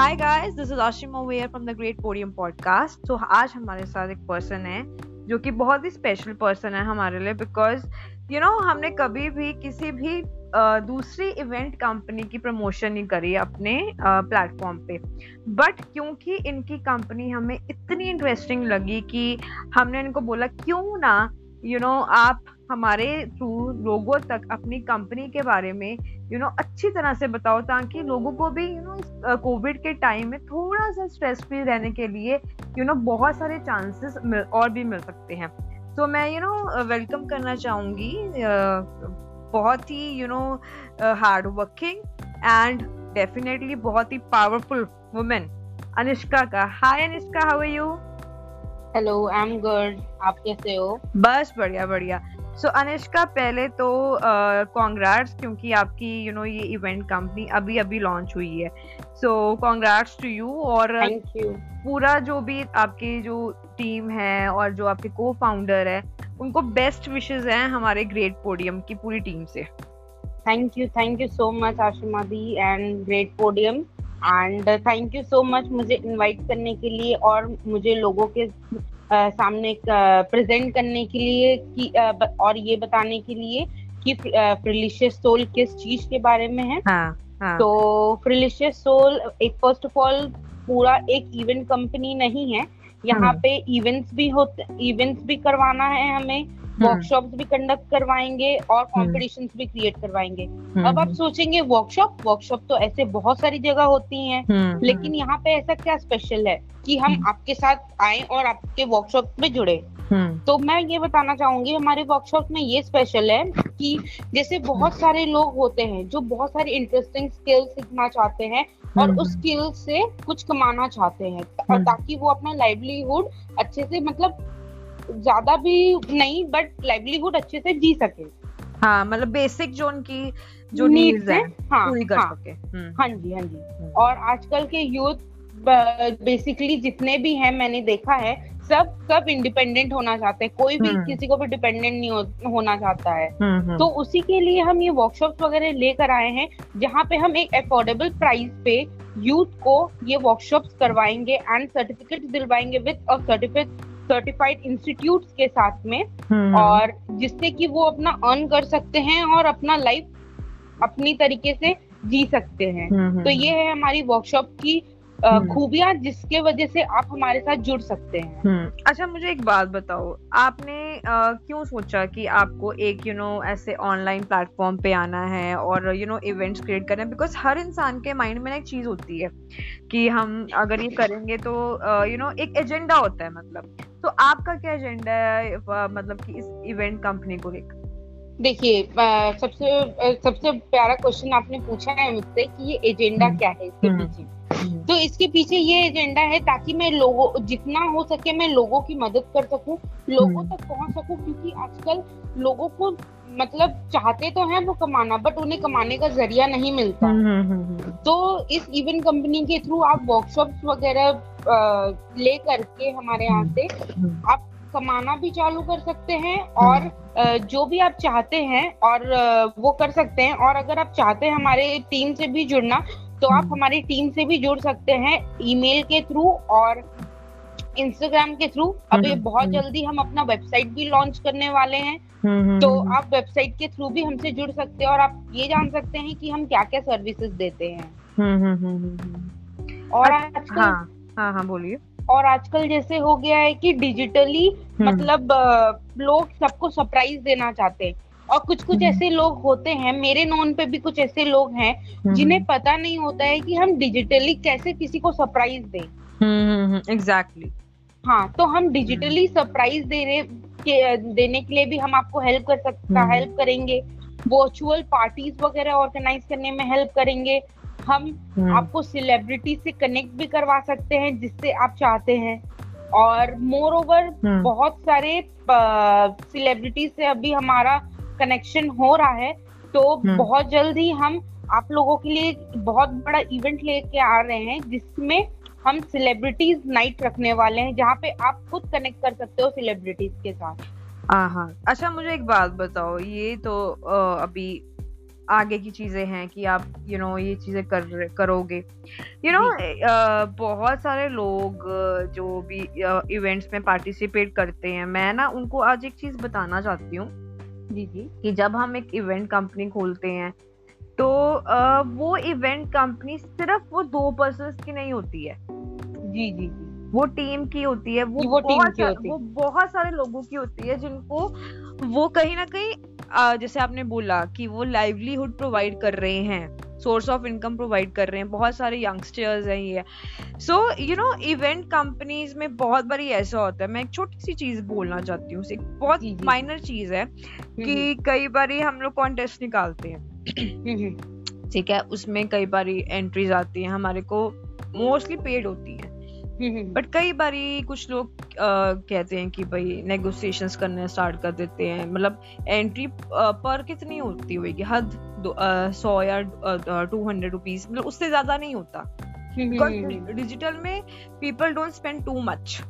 Hi guys this is Ashim ओवेयर from the great podium podcast तो आज हमारे साथ एक पर्सन है जो कि बहुत ही स्पेशल पर्सन है हमारे लिए बिकॉज़ यू नो हमने कभी भी किसी भी uh, दूसरी इवेंट कंपनी की प्रमोशन नहीं करी अपने प्लेटफॉर्म uh, पे। बट क्योंकि इनकी कंपनी हमें इतनी इंटरेस्टिंग लगी कि हमने इनको बोला क्यों ना यू you नो know, आप हमारे थ्रू लोगों तक अपनी कंपनी के बारे में यू नो अच्छी तरह से बताओ ताकि लोगों को भी यू नो कोविड के टाइम में थोड़ा सा स्ट्रेस फ्री रहने के लिए यू you नो बहुत सारे चांसेस और भी मिल सकते हैं। तो मैं यू नो वेलकम करना चाहूँगी बहुत ही you know hard working and definitely बहुत ही पावरफुल वुमेन अनिष्का का। Hi Anishka how are you hello I am good आप कैसे हो? बस बढ़िया बढ़िया। सो so, अनिष्का पहले तो कॉन्ग्रेट्स uh, क्योंकि आपकी यू you नो know, ये इवेंट कंपनी अभी अभी लॉन्च हुई है। सो कॉन्ग्रेट्स टू यू और पूरा जो भी आपकी जो टीम है और जो आपके को फाउंडर है उनको बेस्ट विशेस हैं हमारे ग्रेट पोडियम की पूरी टीम से। Thank you thank you so much Ashima di and great podium and thank you so much मुझे इनवाइट करने के लिए और मुझे लोगों के सामने प्रेजेंट करने के लिए कि और ये बताने के लिए कि फ्रिलिशियस सोल किस चीज़ के बारे में है हाँ, हाँ. तो फ्रिलिशियस सोल एक फ़र्स्ट ऑफ़ ऑल पूरा एक इवेंट कंपनी नहीं है यहाँ हम्म। पे इवेंट्स भी होते इवेंट्स भी करवाना है हमें वर्कशॉप्स हम्म। भी कंडक्ट करवाएँगे और कॉम्पिटिशन हम्म। भी क्रिएट करवाएँगे अब आप सोचेंगे वर्कशॉप वर्कशॉप तो ऐसे बहुत सारी जगह होती हैं लेकिन यहाँ पे ऐसा क्या स्पेशल है कि हम आपके साथ आए और आपके वर्कशॉप में जुड़े तो मैं ये बताना चाहूँगी हमारे वर्कशॉप में ये स्पेशल है कि जैसे बहुत सारे लोग होते हैं जो बहुत सारी इंटरेस्टिंग स्किल्स सीखना चाहते हैं और उस स्किल से कुछ कमाना चाहते हैं। और ताकि वो अपना लाइवलीहुड अच्छे से मतलब ज़्यादा भी नहीं बट लाइवलीहुड अच्छे से जी सके। हाँ मतलब बेसिक जो उनकी जो नीड्स है हाँ, पूरी कर हाँ, सके। हम्म। हाँ जी हाँ जी। हम्म। और आजकल के यूथ बेसिकली जितने भी हैं मैंने देखा है सब सब इंडिपेंडेंट होना चाहते हैं कोई भी हम्म। किसी को भी डिपेंडेंट नहीं हो, होना चाहता है तो उसी के लिए हम ये वर्कशॉप वगैरह लेकर आए हैं जहाँ पे हम एक अफोर्डेबल प्राइस पे यूथ को ये वर्कशॉप्स करवाएँगे एंड सर्टिफिकेट दिलवाएँगे विद सर्टिफिकेट सर्टिफाइड इंस्टीट्यूट के साथ में हम्म। और जिससे कि वो अपना अर्न कर सकते हैं और अपना लाइफ अपनी तरीके से जी सकते हैं हम्म, तो ये है हमारी वर्कशॉप की हम्म। खूबियाँ जिसके वजह से आप हमारे साथ जुड़ सकते हैं। हम्म। अच्छा मुझे एक बात बताओ आपने आ, क्यों सोचा कि आपको एक यू you नो know, ऐसे ऑनलाइन प्लेटफॉर्म पे आना है और यू नो इवेंट्स क्रिएट करना है? बिकॉज़ हर इंसान के माइंड में ना एक चीज़ होती है कि हम अगर ये करेंगे तो यू नो एक एजेंडा होता है मतलब। तो आपका क्या एजेंडा है मतलब कि इस इवेंट कंपनी को लेकर? देखिए सबसे सबसे प्यारा क्वेश्चन आपने पूछा है मुझसे कि ये एजेंडा हम्म। क्या है इसके पीछे। तो इसके पीछे ये एजेंडा है ताकि मैं लोगों जितना हो सके मैं लोगों की मदद कर सकूँ लोगों हम्म। तक पहुँच सकूँ क्योंकि आजकल लोगों को मतलब चाहते तो हैं वो कमाना बट उन्हें कमाने का ज़रिया नहीं मिलता। हम्म, हम्म, तो इस इवेंट कंपनी के थ्रू आप वर्कशॉप वगैरह ले करके हमारे यहाँ से आप कमाना भी चालू कर सकते हैं और जो भी आप चाहते हैं और वो कर सकते हैं। और अगर आप चाहते हैं हमारे टीम से भी जुड़ना तो आप हम्म। हमारी टीम से भी जुड़ सकते हैं ईमेल के थ्रू और इंस्टाग्राम के थ्रू। अभी हम्म, बहुत हम्म। जल्दी हम अपना वेबसाइट भी लॉन्च करने वाले हैं। तो आप वेबसाइट के थ्रू भी हमसे जुड़ सकते हैं और आप ये जान सकते हैं कि हम क्या क्या सर्विसेज़ देते हैं। और आजकल हाँ हाँ हाँ बोलिए। और आजकल जैसे हो गया है कि डिजिटली मतलब लोग सबको सरप्राइज़ देना चाहते हैं। और कुछ कुछ ऐसे लोग होते हैं मेरे नोन पे भी कुछ ऐसे लोग हैं हम्म, जिन्हें हम्म। पता नहीं होता है कि हम डिजिटली कैसे किसी को सरप्राइज़ दें। Exactly exactly. हाँ तो हम डिजिटली सरप्राइज़ देने के देने के लिए भी हम आपको हेल्प कर सकता हेल्प हम्म। करेंगे। वर्चुअल पार्टीज़ वगैरह ऑर्गेनाइज करने में हेल्प करेंगे। हम आपको सेलिब्रिटी से कनेक्ट भी करवा सकते हैं जिससे आप चाहते हैं। और मोर ओवर बहुत सारे सेलिब्रिटी से अभी हमारा कनेक्शन हो रहा है तो हम्म। बहुत जल्द ही हम आप लोगों के लिए बहुत बड़ा इवेंट लेके आ रहे हैं जिसमें हम सेलिब्रिटीज नाइट रखने वाले हैं जहाँ पे आप खुद कनेक्ट कर सकते हो सेलिब्रिटीज के साथ। हाँ अच्छा मुझे एक बात बताओ ये तो अभी आगे की चीज़ें हैं कि आप यू you नो know, ये चीज़ें कर करोगे। यू you नो know, बहुत सारे लोग जो भी इवेंट्स में पार्टिसिपेट करते हैं मैं ना उनको आज एक चीज़ बताना चाहती हूँ। जी जी। कि जब हम एक इवेंट कंपनी खोलते हैं तो आ, वो इवेंट कंपनी सिर्फ़ वो दो पर्सन की नहीं होती है। जी जी जी। वो टीम की होती है वो, वो टीम की होती है। वो बहुत सारे लोगों की होती है जिनको वो कहीं ना कहीं जैसे आपने बोला कि वो लाइवलीहुड प्रोवाइड कर रहे हैं। सोर्स ऑफ़ इनकम प्रोवाइड कर रहे हैं बहुत सारे यंगस्टर्स हैं ये। So you know event companies में बहुत बारी ऐसा होता है मैं एक छोटी सी चीज़ बोलना चाहती हूँ बहुत माइनर चीज़ है हम्म, कि हम्म। कई बारी हम लोग कॉन्टेस्ट निकालते हैं। हम्म, ठीक है उसमें कई बार एंट्रीज आती हैं हमारे को मोस्टली पेड होती है। बट कई बारी कुछ लोग कहते हैं कि भाई नेगोशिएशंस करने स्टार्ट कर देते हैं मतलब एंट्री पर कितनी होती होगी? हद? सौ या टू हंड्रेड रुपीज़ मतलब उससे ज़्यादा नहीं होता। डिजिटल में people don't spend too much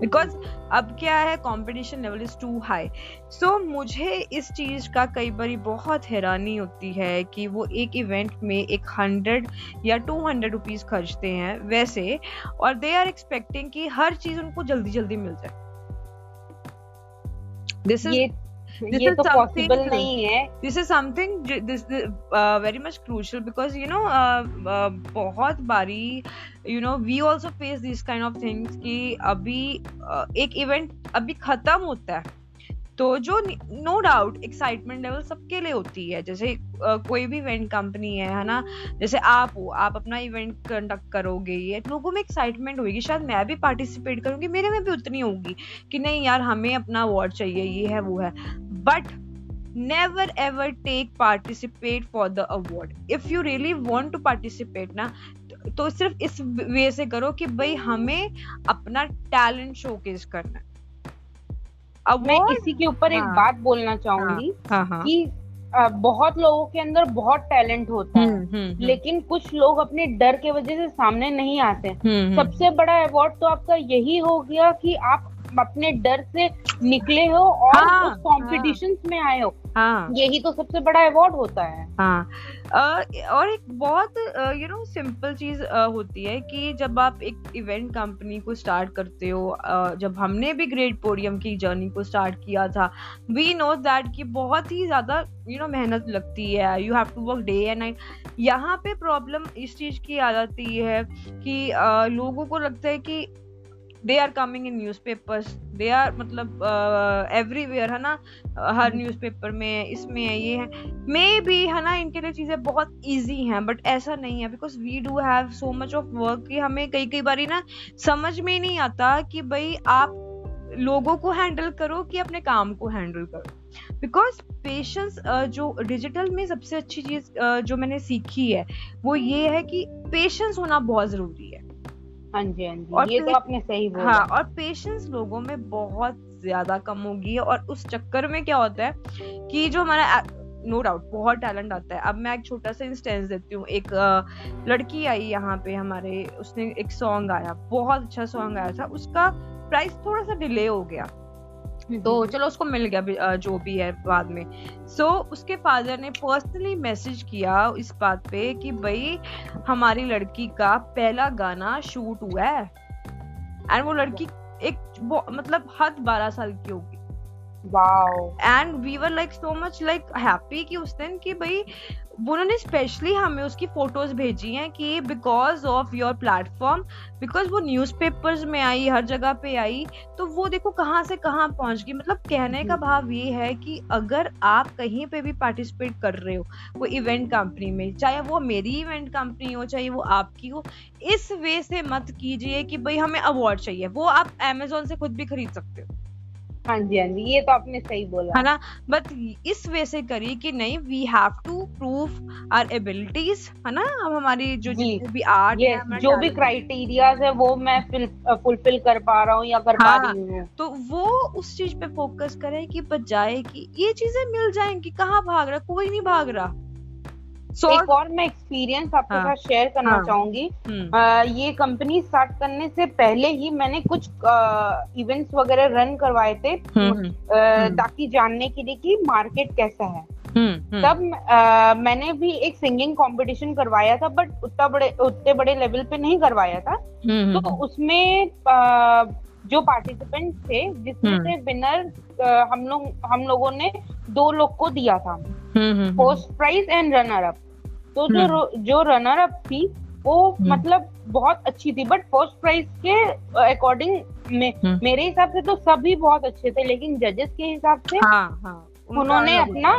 because. अब क्या है competition level is too high so मुझे इस चीज़ का कई बार बहुत हैरानी होती है कि वो एक इवेंट में एक हंड्रेड या टू हंड्रेड रुपीज़ खर्चते हैं वैसे और दे आर एक्सपेक्टिंग कि हर चीज़ उनको जल्दी जल्दी मिल जाए। दिस इज़ this ये तो पॉसिबल नहीं है। This is something this very much crucial because you know बहुत बारी you know we also face this kind of things कि अभी uh, एक इवेंट अभी खत्म होता है। तो जो नो डाउट एक्साइटमेंट लेवल सबके लिए होती है। जैसे आ, कोई भी इवेंट कंपनी है है ना? जैसे आप हो आप अपना इवेंट कंडक्ट करोगे ये लोगों में एक्साइटमेंट होगी शायद मैं भी पार्टिसिपेट करूँगी मेरे में भी उतनी होगी कि नहीं यार हमें अपना अवार्ड चाहिए ये है वो है। But never ever take participate for the award. If you really want to participate ना तो सिर्फ़ इस वे से करो कि भाई हमें अपना टैलेंट शोकेस करना है। अब मैं इसी के ऊपर हाँ, एक बात बोलना चाहूँगी हाँ, हाँ, हाँ. कि बहुत लोगों के अंदर बहुत टैलेंट होता है। हम्म, हम्म, हम्म। लेकिन कुछ लोग अपने डर के वजह से सामने नहीं आते। सबसे बड़ा अवार्ड तो आपका यही हो गया कि आप अपने डर से निकले हो और हाँ, उस कॉम्पिटिशन हाँ, में आए हो। हाँ, यही तो सबसे बड़ा अवार्ड होता है। हाँ। और एक बहुत यू नो सिंपल चीज़ होती है कि जब आप एक इवेंट कंपनी को स्टार्ट करते हो जब हमने भी ग्रेट पोडियम की जर्नी को स्टार्ट किया था वी नो दैट कि बहुत ही ज़्यादा यू नो मेहनत लगती है। You have to work day and night यहाँ पे प्रॉब्लम इस चीज़ की आ जाती है कि लोगों को लगता है कि they are coming in newspapers they are मतलब एवरीवेयर है ना? हर न्यूज़पेपर में, इसमें ये है। मे बी है ना, इनके लिए चीज़ें बहुत ईजी हैं बट ऐसा नहीं है because we do have so much of work कि हमें कई कई बार ना समझ में नहीं आता कि भाई आप लोगों को हैंडल करो कि अपने काम को हैंडल करो। बिकॉज़ पेशेंस जो डिजिटल में सबसे अच्छी चीज़ जो मैंने सीखी है, वो ये है कि पेशेंस होना बहुत ज़रूरी है। हाँ जी हाँ जी। और ये तो आपने सही बोला। हाँ और पेशेंस लोगों में बहुत ज़्यादा कम होगी गई है और उस चक्कर में क्या होता है कि जो हमारा नो डाउट बहुत टैलेंट आता है। अब मैं एक छोटा सा इंस्टेंस देती हूँ। एक लड़की आई यहाँ पे हमारे उसने एक सॉन्ग आया बहुत अच्छा सॉन्ग आया था। उसका प्राइस थोड़ा सा डिले हो गया। तो चलो उसको मिल गया जो भी है बाद में। सो so, उसके फादर ने पर्सनली मैसेज किया इस बात पे कि भाई हमारी लड़की का पहला गाना शूट हुआ है। एंड वो लड़की एक मतलब हद बारह साल की होगी। And we were like so much like happy कि उस दिन कि भाई उन्होंने स्पेशली हमें उसकी फ़ोटोज़ भेजी हैं कि because of your platform because वो न्यूज़पेपर्स में आई हर जगह पे आई तो वो देखो कहाँ से कहाँ पहुँच गई। मतलब कहने का भाव ये है कि अगर आप कहीं पे भी पार्टिसिपेट कर रहे हो वो इवेंट कंपनी में चाहे वो मेरी इवेंट कंपनी हो चाहे वो आपकी हो इस वे से मत कीजिए कि भाई हमें अवार्ड चाहिए। वो आप अमेजोन से खुद भी खरीद सकते हो। हाँ जी हाँ जी ये तो आपने सही बोला। है ना? बट इस वे से करिए कि नहीं we have to prove our abilities है ना? अब हमारी जो भी आर्ट है जो भी क्राइटेरियाज है वो मैं फुलफिल कर पा रहा हूँ या कर हाँ, पा रही हूँ। तो वो उस चीज़ पे फोकस करें कि बजाय कि ये चीज़ें मिल जाएँगी कहाँ भाग रहा? कोई नहीं भाग रहा। So, एक और मैं एक्सपीरियंस आपके हाँ, साथ शेयर करना हाँ, चाहूँगी। हम्म। ये कंपनी स्टार्ट करने से पहले ही मैंने कुछ इवेंट्स वगैरह रन करवाए थे। हम्म, हम्म। ताकि जानने के लिए कि मार्केट कैसा है। तब आ, मैंने भी एक सिंगिंग कंपटीशन करवाया था बट उतना बड़े उतने बड़े लेवल पे नहीं करवाया था। तो उसमें आ, जो पार्टिसिपेंट थे जिसमें से विनर हम लोग हम लोगों ने दो लोग को दिया था। First prize and runner up तो जो जो रनर अप थी वो मतलब बहुत अच्छी थी बट फ़र्स्ट प्राइज के अकॉर्डिंग में मेरे हिसाब से तो सभी बहुत अच्छे थे लेकिन जजेस के हिसाब से हाँ, हाँ, उन्होंने अपना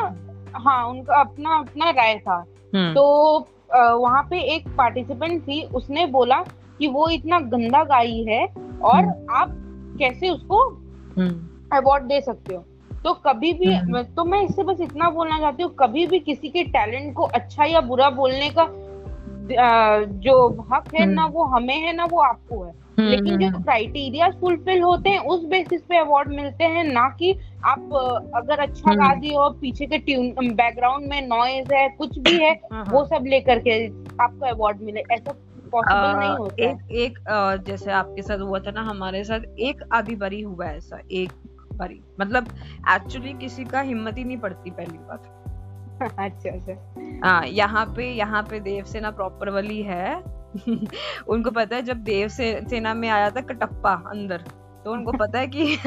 हाँ उनका अपना अपना राय था हम्म। तो वहाँ पे एक पार्टिसिपेंट थी उसने बोला कि वो इतना गंदा गाई है और हम्म। आप कैसे उसको अवार्ड हम्म। दे सकते हो तो कभी भी तो मैं इससे बस इतना बोलना चाहती हूँ कभी भी किसी के टैलेंट को अच्छा या बुरा बोलने का जो हक है ना वो हमें है ना वो आपको है। हम्म, लेकिन हम्म, जो क्राइटेरिया हम्म। फुलफिल होते हैं उस बेसिस पे अवार्ड मिलते हैं ना कि आप अगर अच्छा गा दिए हो पीछे के ट्यून बैकग्राउंड में नॉइज़ है कुछ भी है हाँ, हाँ। वो सब लेकर के आपको अवार्ड मिले। ऐसा नहीं एक एक जैसे आपके साथ हुआ था ना हमारे साथ एक आधी बारी हुआ ऐसा एक बारी मतलब एक्चुअली किसी का हिम्मत ही नहीं पड़ती पहली बात। अच्छा अच्छा। हाँ यहाँ पे यहाँ पे देवसेना प्रॉपर वाली है। उनको पता है जब देव से सेना में आया था कटप्पा अंदर तो उनको पता है कि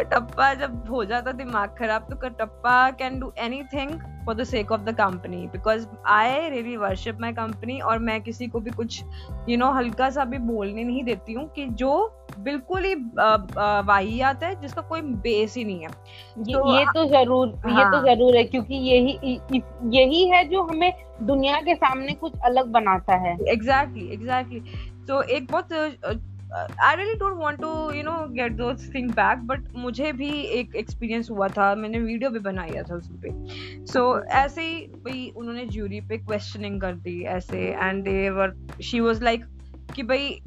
कटप्पा जब हो जाता दिमाग खराब तो Kattappa can do anything for the sake of the company because I really worship my company और मैं किसी को भी कुछ यू you नो know, हल्का सा भी बोलने नहीं देती हूँ कि जो बिल्कुल ही वाहियात है जिसका कोई बेस ही नहीं है। ये तो ये तो ज़रूर हाँ, ये तो हाँ। ज़रूर है क्योंकि यही यही है जो हमें दुनिया के सामने कुछ अलग बनाता है। एग्जैक्टली एग्जैक्टली तो एक बहुत I really don't want to you know get those thing back but मुझे भी एक एक्सपीरियंस हुआ था। मैंने वीडियो भी बनाया था उस पे। सो so, ऐसे ही भाई उन्होंने ज्यूरी पे क्वेश्चनिंग कर दी ऐसे। And they were she was like कि भाई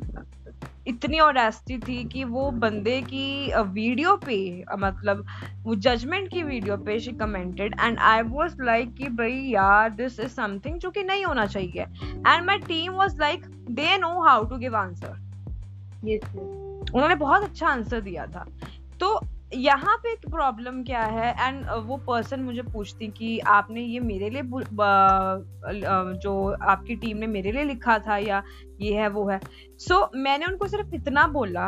इतनी ऑडेस्टी थी कि वो बंदे की वीडियो पे मतलब वो जजमेंट की वीडियो पे she commented and I was like कि भाई यार दिस इज़ समथिंग जो कि नहीं होना चाहिए। And my team was like they know how to give answer उन्होंने बहुत अच्छा आंसर दिया था। तो यहाँ पे एक प्रॉब्लम क्या है? एंड वो पर्सन मुझे पूछती कि आपने ये मेरे लिए जो आपकी टीम ने मेरे लिए लिखा था या ये है वो है। सो so, मैंने उनको सिर्फ़ इतना बोला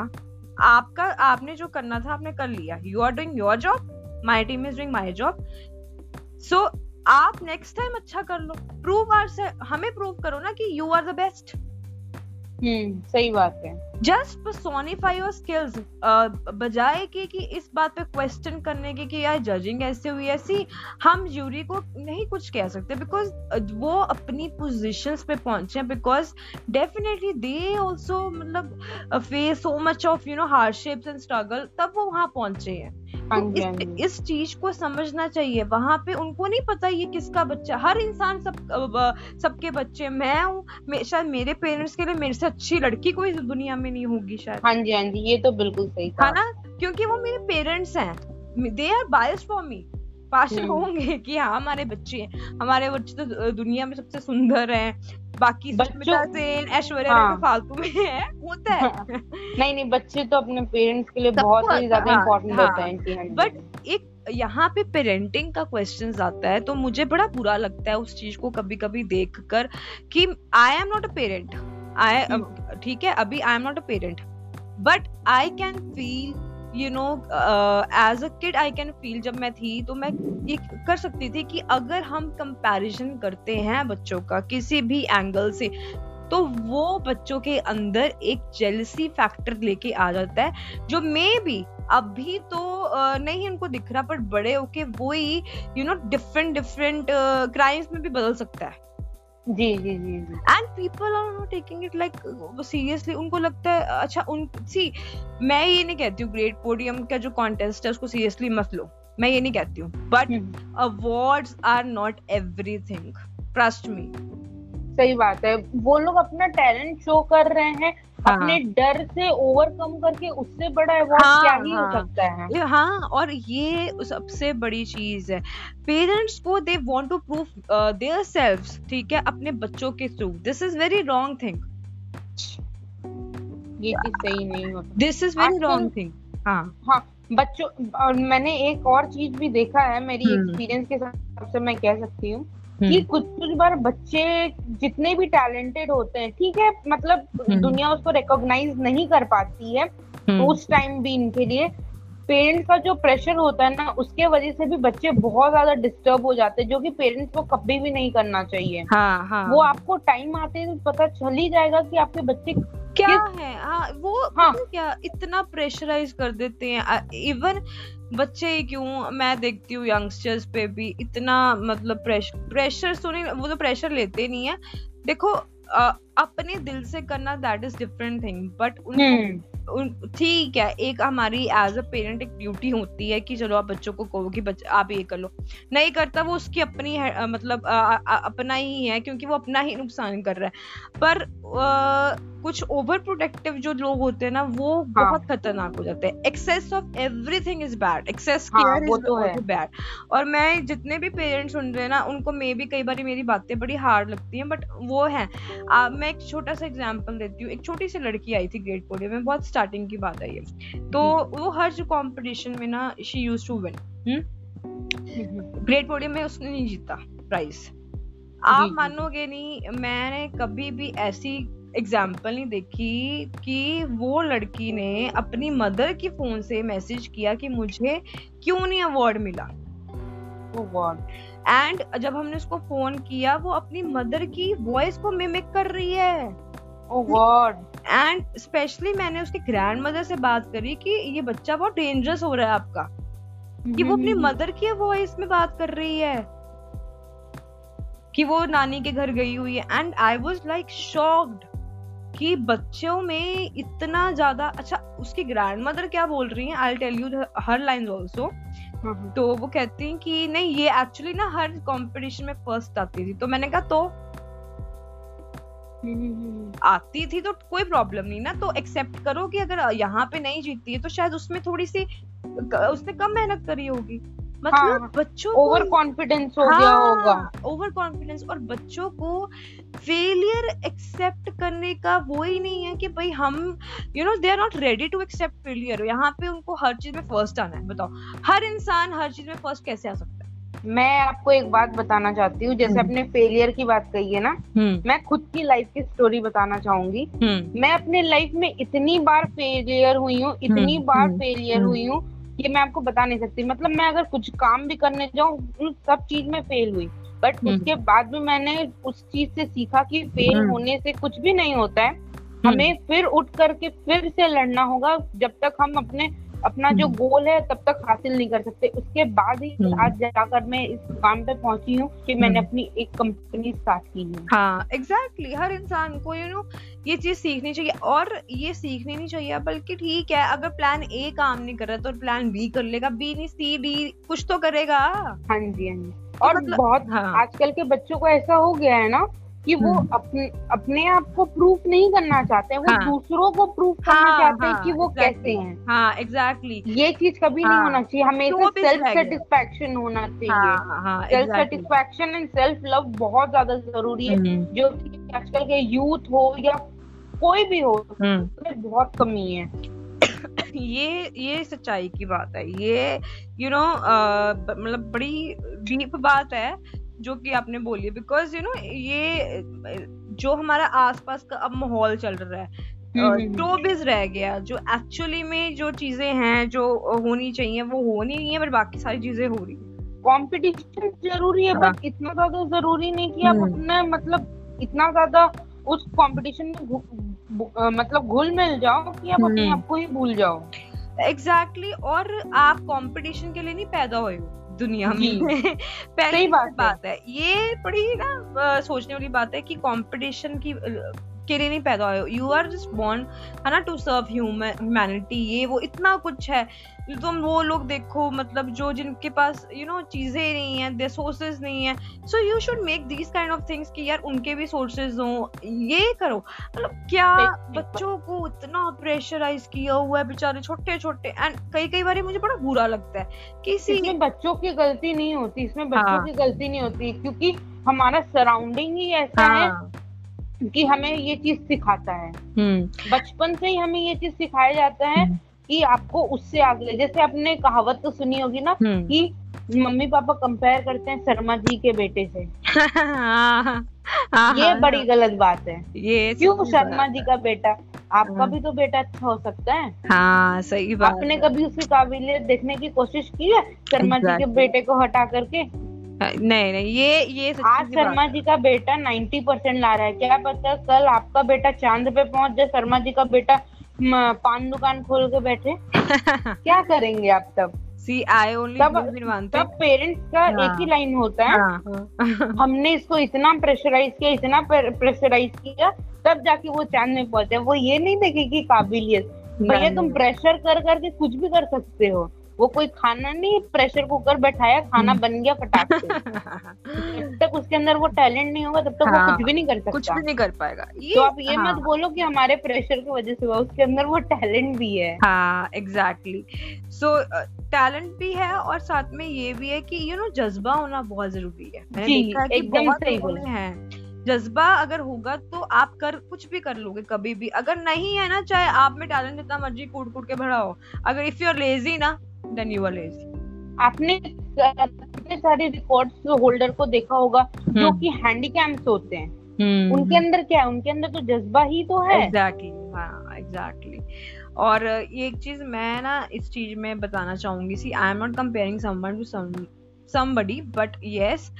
आपका आपने जो करना था आपने कर लिया। You are doing your job my team is doing my job so आप नेक्स्ट टाइम अच्छा कर लो। प्रूव आर से हमें प्रूव करो ना कि यू आर द बेस्ट सही बात है। जस्ट पर्सोनिफाई योर स्किल्स बजाय कि कि इस बात पे क्वेश्चन करने के, कि यार जजिंग ऐसे हुई, ऐसी हम ज्यूरी को नहीं कुछ कह सकते बिकॉज़ वो अपनी पोजीशंस पे पहुँचे बिकॉज़ डेफिनेटली दे आल्सो मतलब face so much of you know hardships and struggle तब वो वहाँ पहुँचे हैं। इस, हाँ इस चीज़ को समझना चाहिए। वहाँ पे उनको नहीं पता ये किसका बच्चा हर इंसान सब सबके बच्चे। मैं हूँ शायद मेरे पेरेंट्स के लिए मेरे से अच्छी लड़की कोई दुनिया में नहीं होगी शायद। हाँ जी हाँ जी ये तो बिल्कुल सही है ना? क्योंकि वो मेरे पेरेंट्स हैं। They are bias for me partial होंगे कि हाँ हमारे बच्चे हैं। हमारे बच्चे तो दुनिया में सबसे सुंदर हैं। बाकी सेन ऐश्वर्या हाँ. तो फालतू में है होता है। हाँ। नहीं नहीं बच्चे तो अपने पेरेंट्स के लिए बहुत ही ज़्यादा इम्पोर्टेंट हाँ, होता है बट एक यहाँ पे पेरेंटिंग का क्वेश्चन आता है तो मुझे बड़ा बुरा लगता है उस चीज़ को कभी कभी देख कर कि I am not a parent I ठीक है अभी I am not a parent but I can feel you know as a kid I can feel जब मैं थी तो मैं ये कर सकती थी कि अगर हम कंपैरिजन करते हैं बच्चों का किसी भी एंगल से तो वो बच्चों के अंदर एक जेलसी फैक्टर लेके आ जाता है, जो मे बी अभी तो नहीं उनको दिख रहा, पर बड़े होके वो ही you know different different crimes में भी बदल सकता है। जी जी जी and people are not taking it like seriously उनको लगता है अच्छा उन सी मैं ये नहीं कहती हूँ ग्रेट पोडियम का जो कॉन्टेस्ट है उसको सीरियसली मत लो। मैं ये नहीं कहती हूँ। But awards are not everything trust me सही बात है। वो लोग अपना टैलेंट शो कर रहे हैं हाँ. अपने डर से ओवरकम करके उससे बड़ा अवार्ड हाँ, क्या ही हाँ, हो। सकता है? हाँ और ये सबसे बड़ी चीज़ है। पेरेंट्स को they want to prove their selves ठीक है अपने बच्चों के through this is very wrong thing ये चीज़ सही नहीं होता this is very wrong thing हाँ। हाँ बच्चों और मैंने एक और चीज़ भी देखा है मेरी एक्सपीरियंस के हिसाब से मैं कह सकती हूँ। कि कुछ कुछ बार बच्चे जितने भी टैलेंटेड होते हैं ठीक है मतलब दुनिया उसको रिकॉग्नाइज नहीं कर पाती है उस टाइम भी इनके लिए। पेरेंट्स का जो प्रेशर होता है ना उसके वजह से भी बच्चे बहुत ज़्यादा डिस्टर्ब हो जाते हैं जो कि पेरेंट्स को कभी भी नहीं करना चाहिए। हाँ, हाँ. वो आपको टाइम आते पता चल ही जाएगा कि आपके बच्चे क्या है? हाँ वो हाँ. क्या इतना प्रेशराइज कर देते हैं। इवन बच्चे ही क्यों? मैं देखती हूँ यंगस्टर्स पे भी इतना मतलब प्रेशर प्रेशर नहीं, वो तो प्रेशर लेते नहीं है। देखो अपने दिल से करना that is different thing but उनको ठीक है एक हमारी एज अ पेरेंट एक ड्यूटी होती है कि चलो आप बच्चों को कहो कि बच्चे आप ये कर लो। नहीं करता वो उसकी अपनी है मतलब आ, आ, अपना ही है क्योंकि वो अपना ही नुकसान कर रहा है। पर आ, कुछ ओवर प्रोटेक्टिव जो लोग होते हैं ना वो हाँ. बहुत खतरनाक हो जाते हैं। Excess of everything is bad excess care is also bad और मैं जितने भी पेरेंट्स सुन रहे हैं ना उनको मे भी कई बार मेरी बातें बड़ी हार्ड लगती हैं बट वो है। आ, मैं एक छोटा सा एग्ज़ाम्पल देती हूँ। एक छोटी सी लड़की आई थी ग्रेट पोलियो में बहुत स्टार्टिंग की बात आई है। तो वो हर जो कंपटीशन में ना she use to win great podium में उसने नहीं जीता प्राइज आप मानोगे नहीं मैंने कभी भी ऐसी एग्ज़ाम्पल नहीं देखी कि वो लड़की ने अपनी मदर की फ़ोन से मैसेज किया कि मुझे क्यों नहीं अवार्ड मिला। एंड oh जब हमने उसको फ़ोन किया वो अपनी मदर की वॉइस को मिमिक कर रही है। एंड oh स्पेशली मैंने उसकी ग्रैंड मदर से बात करी कि ये बच्चा बहुत डेंजरस हो रहा है आपका। कि वो अपनी मदर की वॉइस में बात कर रही है। कि वो नानी के घर गई हुई है। And I was like shocked कि बच्चों में इतना ज़्यादा अच्छा उसकी ग्रैंड मदर क्या बोल रही है? I tell you her line also तो वो कहती हैं कि नहीं ये एक्चुअली ना हर कंपटीशन में फ़र्स्ट आती थी। तो मैंने कहा तो आती थी तो कोई प्रॉब्लम नहीं ना तो एक्सेप्ट करो कि अगर यहाँ पे नहीं जीतती है तो शायद उसमें थोड़ी सी उसने कम मेहनत करी होगी। मतलब हाँ, बच्चों ओवर कॉन्फिडेंस हो हाँ, गया होगा। ओवर कॉन्फिडेंस और बच्चों को फेलियर एक्सेप्ट करने का वो ही नहीं है कि भाई हम you know they are not ready to accept failure यहाँ पे उनको हर चीज़ में फ़र्स्ट आना है बताओ। हर इंसान हर चीज़ में फ़र्स्ट कैसे आ सकता है? मैं आपको एक बात बताना चाहती हूँ जैसे अपने हम्म। फेलियर की बात कही है ना हम्म। मैं खुद की लाइफ की स्टोरी बताना चाहूँगी हम्म। मैं अपने लाइफ में इतनी बार फेलियर हुई हूँ इतनी बार फेलियर हुई हूँ ये मैं आपको बता नहीं सकती मतलब मैं अगर कुछ काम भी करने जाऊँ उन सब चीज़ में फेल हुई बट। उसके बाद भी मैंने उस चीज़ से सीखा कि फेल। होने से कुछ भी नहीं होता है। हमें फिर उठ करके फिर से लड़ना होगा जब तक हम अपने अपना जो गोल हम्म। है तब तक हासिल नहीं कर सकते उसके बाद ही हम्म। आज जाकर मैं इस काम पे पहुँची हूँ कि मैंने हम्म। अपनी एक कंपनी स्टार्ट की है हाँ एग्जैक्टली exactly. हर इंसान को यू नो ये चीज़ सीखनी चाहिए और ये सीखनी नहीं चाहिए बल्कि ठीक है अगर प्लान ए काम नहीं कर रहा तो प्लान बी कर लेगा बी नहीं सी डी कुछ तो करेगा हाँ जी हाँ जी तो और मतलब, बहुत हाँ. आजकल के बच्चों को ऐसा हो गया है ना कि वो हम्म। अपने अपने आप को प्रूफ नहीं करना चाहते हैं वो हाँ, दूसरों को प्रूफ करना हाँ, चाहते हैं हाँ, कि वो कैसे हैं। हाँ एग्जैक्टली ये चीज़ कभी हाँ, नहीं होना चाहिए हमेशा सेल्फ सेटिस्फेक्शन होना चाहिए। Self satisfaction and self love बहुत ज़्यादा ज़रूरी है हम्म। जो आजकल के यूथ हो या कोई भी हो हम्म। बहुत कमी है। ये ये सच्चाई की बात है। ये यू नो मतलब बड़ी डीप बात है जो कि आपने बोली बिकॉज़ यू नो ये जो हमारा आसपास का अब माहौल चल रहा है शोबिज हम्म, हम्म। रह गया जो एक्चुअली में जो चीज़ें हैं जो होनी चाहिए वो हो नहीं है पर बाकी सारी चीज़ें हो रही कंपटीशन ज़रूरी है हाँ. बट इतना ज़्यादा ज़रूरी नहीं कि आप हम्म। अपने मतलब इतना ज़्यादा उस कंपटीशन में मतलब घुल मिल जाओ कि आप अपने आप को ही भूल जाओ एग्जैक्टली exactly, और आप कंपटीशन के लिए नहीं पैदा हुए हो दुनिया में। पहली बात, बात है। ये बड़ी ना सोचने वाली बात है कि कंपटीशन की के लिए नहीं पैदा हुए। यू आर जस्ट बॉर्न है ना टू सर्व ह्यूमैनिटी ये वो इतना कुछ है। तुम वो लोग देखो मतलब जो जिनके पास यू नो चीज़ें नहीं है दे सोर्सेज नहीं है। So you should make these kind of things कि यार उनके भी सोर्सेज हो। ये करो। मतलब क्या बच्चों को इतना प्रेशराइज किया हुआ है बेचारे छोटे छोटे एंड कई कई बार मुझे बड़ा बुरा लगता है। किसी इसमें बच्चों की गलती नहीं होती। इसमें बच्चों हाँ. की गलती नहीं होती क्योंकि हमारा सराउंडिंग ही ऐसा हाँ. है। कि हमें ये चीज़ सिखाता है। हम्म। बचपन से ही हमें ये चीज़ सिखाया जाता है हम्म। कि आपको उससे आगे जैसे आपने कहावत तो सुनी होगी ना हम्म। कि मम्मी पापा कंपेयर करते हैं शर्मा जी के बेटे से। हाँ, हाँ, ये हाँ, बड़ी गलत बात है। ये क्यों शर्मा जी का बेटा? आपका हाँ। भी तो बेटा अच्छा हो सकता है। हाँ सही बात आपने कभी उसकी काबिलियत देखने की कोशिश की है शर्मा जी के बेटे को हटा करके? नहीं नहीं ये ये आज शर्मा जी का बेटा 90 परसेंट ला रहा है। क्या पता कल आपका बेटा चाँद पे पहुँच जाए शर्मा जी का बेटा पान दुकान खोल के बैठे। क्या करेंगे आप तब? सी आई ओनली तब तब पेरेंट्स का हाँ। एक ही लाइन होता है। हाँ हमने इसको इतना प्रेशराइज किया इतना प्रेशराइज किया तब जाके वो चाँद में पहुँचे वो ये नहीं देखेगी काबिलियत। भैया तुम प्रेशर कर करके कुछ भी कर सकते हो। वो कोई खाना नहीं प्रेशर कुकर बैठाया खाना हम्म। बन गया फटाक से। जब तक उसके अंदर वो टैलेंट नहीं होगा तब तक वो हाँ, कुछ भी नहीं कर सकता। कुछ भी नहीं कर पाएगा। ये तो आप ये हाँ, मत बोलो कि हमारे प्रेशर की वजह से हुआ उसके अंदर वो टैलेंट भी है। हाँ एग्जैक्टली सो टैलेंट भी है और साथ में ये भी है कि यू नो जज्बा होना बहुत ज़रूरी है। मैंने जी, देखा है कि एकदम बहुत सही बोला। में जज्बा अगर होगा तो आप कर कुछ भी कर लोगे कभी भी। अगर नहीं है ना चाहे आप में टैलेंट जितना मर्ज़ी कूट कूट के भरा हो अगर इफ़ यू आर लेजी ना देन यू आर लेजी आपने कितने सारे रिकॉर्ड्स होल्डर को देखा होगा जो हम्म। कि हैंडीकैम्स होते हैं उनके अंदर क्या है? उनके अंदर तो जज्बा ही तो है। एग्जैक्टली हाँ एग्जैक्टली और एक चीज़ मैं ना इस चीज़ में बताना चाहूँगी see I am not comparing someone to somebody but yes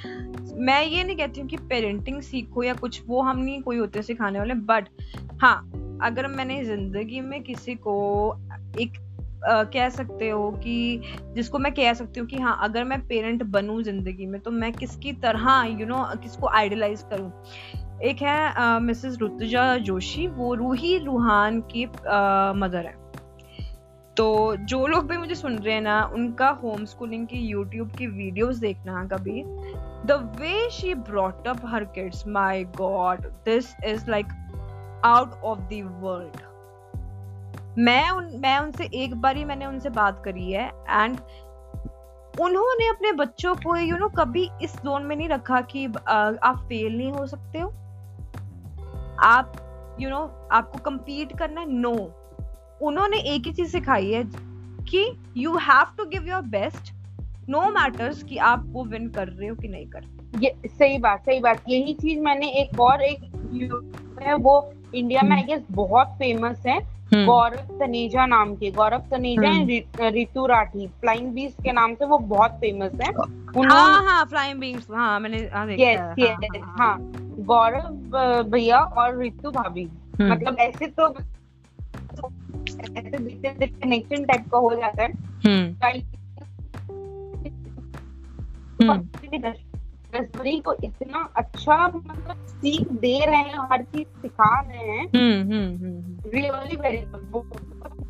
मैं ये नहीं कहती हूँ कि पेरेंटिंग सीखो या कुछ वो हम नहीं कोई होते सिखाने वाले बट हाँ अगर मैंने ज़िंदगी में किसी को एक कह सकते हो कि, जिसको मैं कह सकती हूँ कि हाँ अगर मैं पेरेंट बनूं ज़िंदगी में तो मैं किसकी तरह यू नो किसको आइडलाइज करूँ? एक है मिसेस रुतुजा जोशी, वो रूही रूहान की मदर है। तो जो लोग भी मुझे सुन रहे हैं ना, उनका होम स्कूलिंग की यूट्यूब की वीडियोस देखना कभी। The way she brought up her kids my God this is like out of the world मैं उन मैं उनसे एक बार ही मैंने उनसे बात करी है एंड उन्होंने अपने बच्चों को यू you नो know, कभी इस जोन में नहीं रखा कि आप फेल नहीं हो सकते हो। आप यू you नो know, आपको compete करना है नो उन्होंने एक ही चीज़ सिखाई है कि you have to give your best no matters कि आप वो विन कर रहे हो कि नहीं कर ये सही बात सही बात। यही चीज़ मैंने एक और एक है वो इंडिया में आई गेस बहुत फ़ेमस है। गौरव तनेजा नाम के Gaurav Taneja hmm. And Ritu Rathee flying beast के नाम से वो बहुत फ़ेमस है। हाँ। हाँ फ्लाइंग बींग्स हाँ मैंने यस यस गौरव भैया और रितु भाभी। हम्म, मतलब ऐसे तो ऐसे देखते कनेक्शन टाइप का हो जाता है। हम्म, को इतना अच्छा मतलब सीख दे रहे हैं हर चीज़ सिखा रहे हैं। हम्म, हम्म, हम्म, रियली वेरी उनका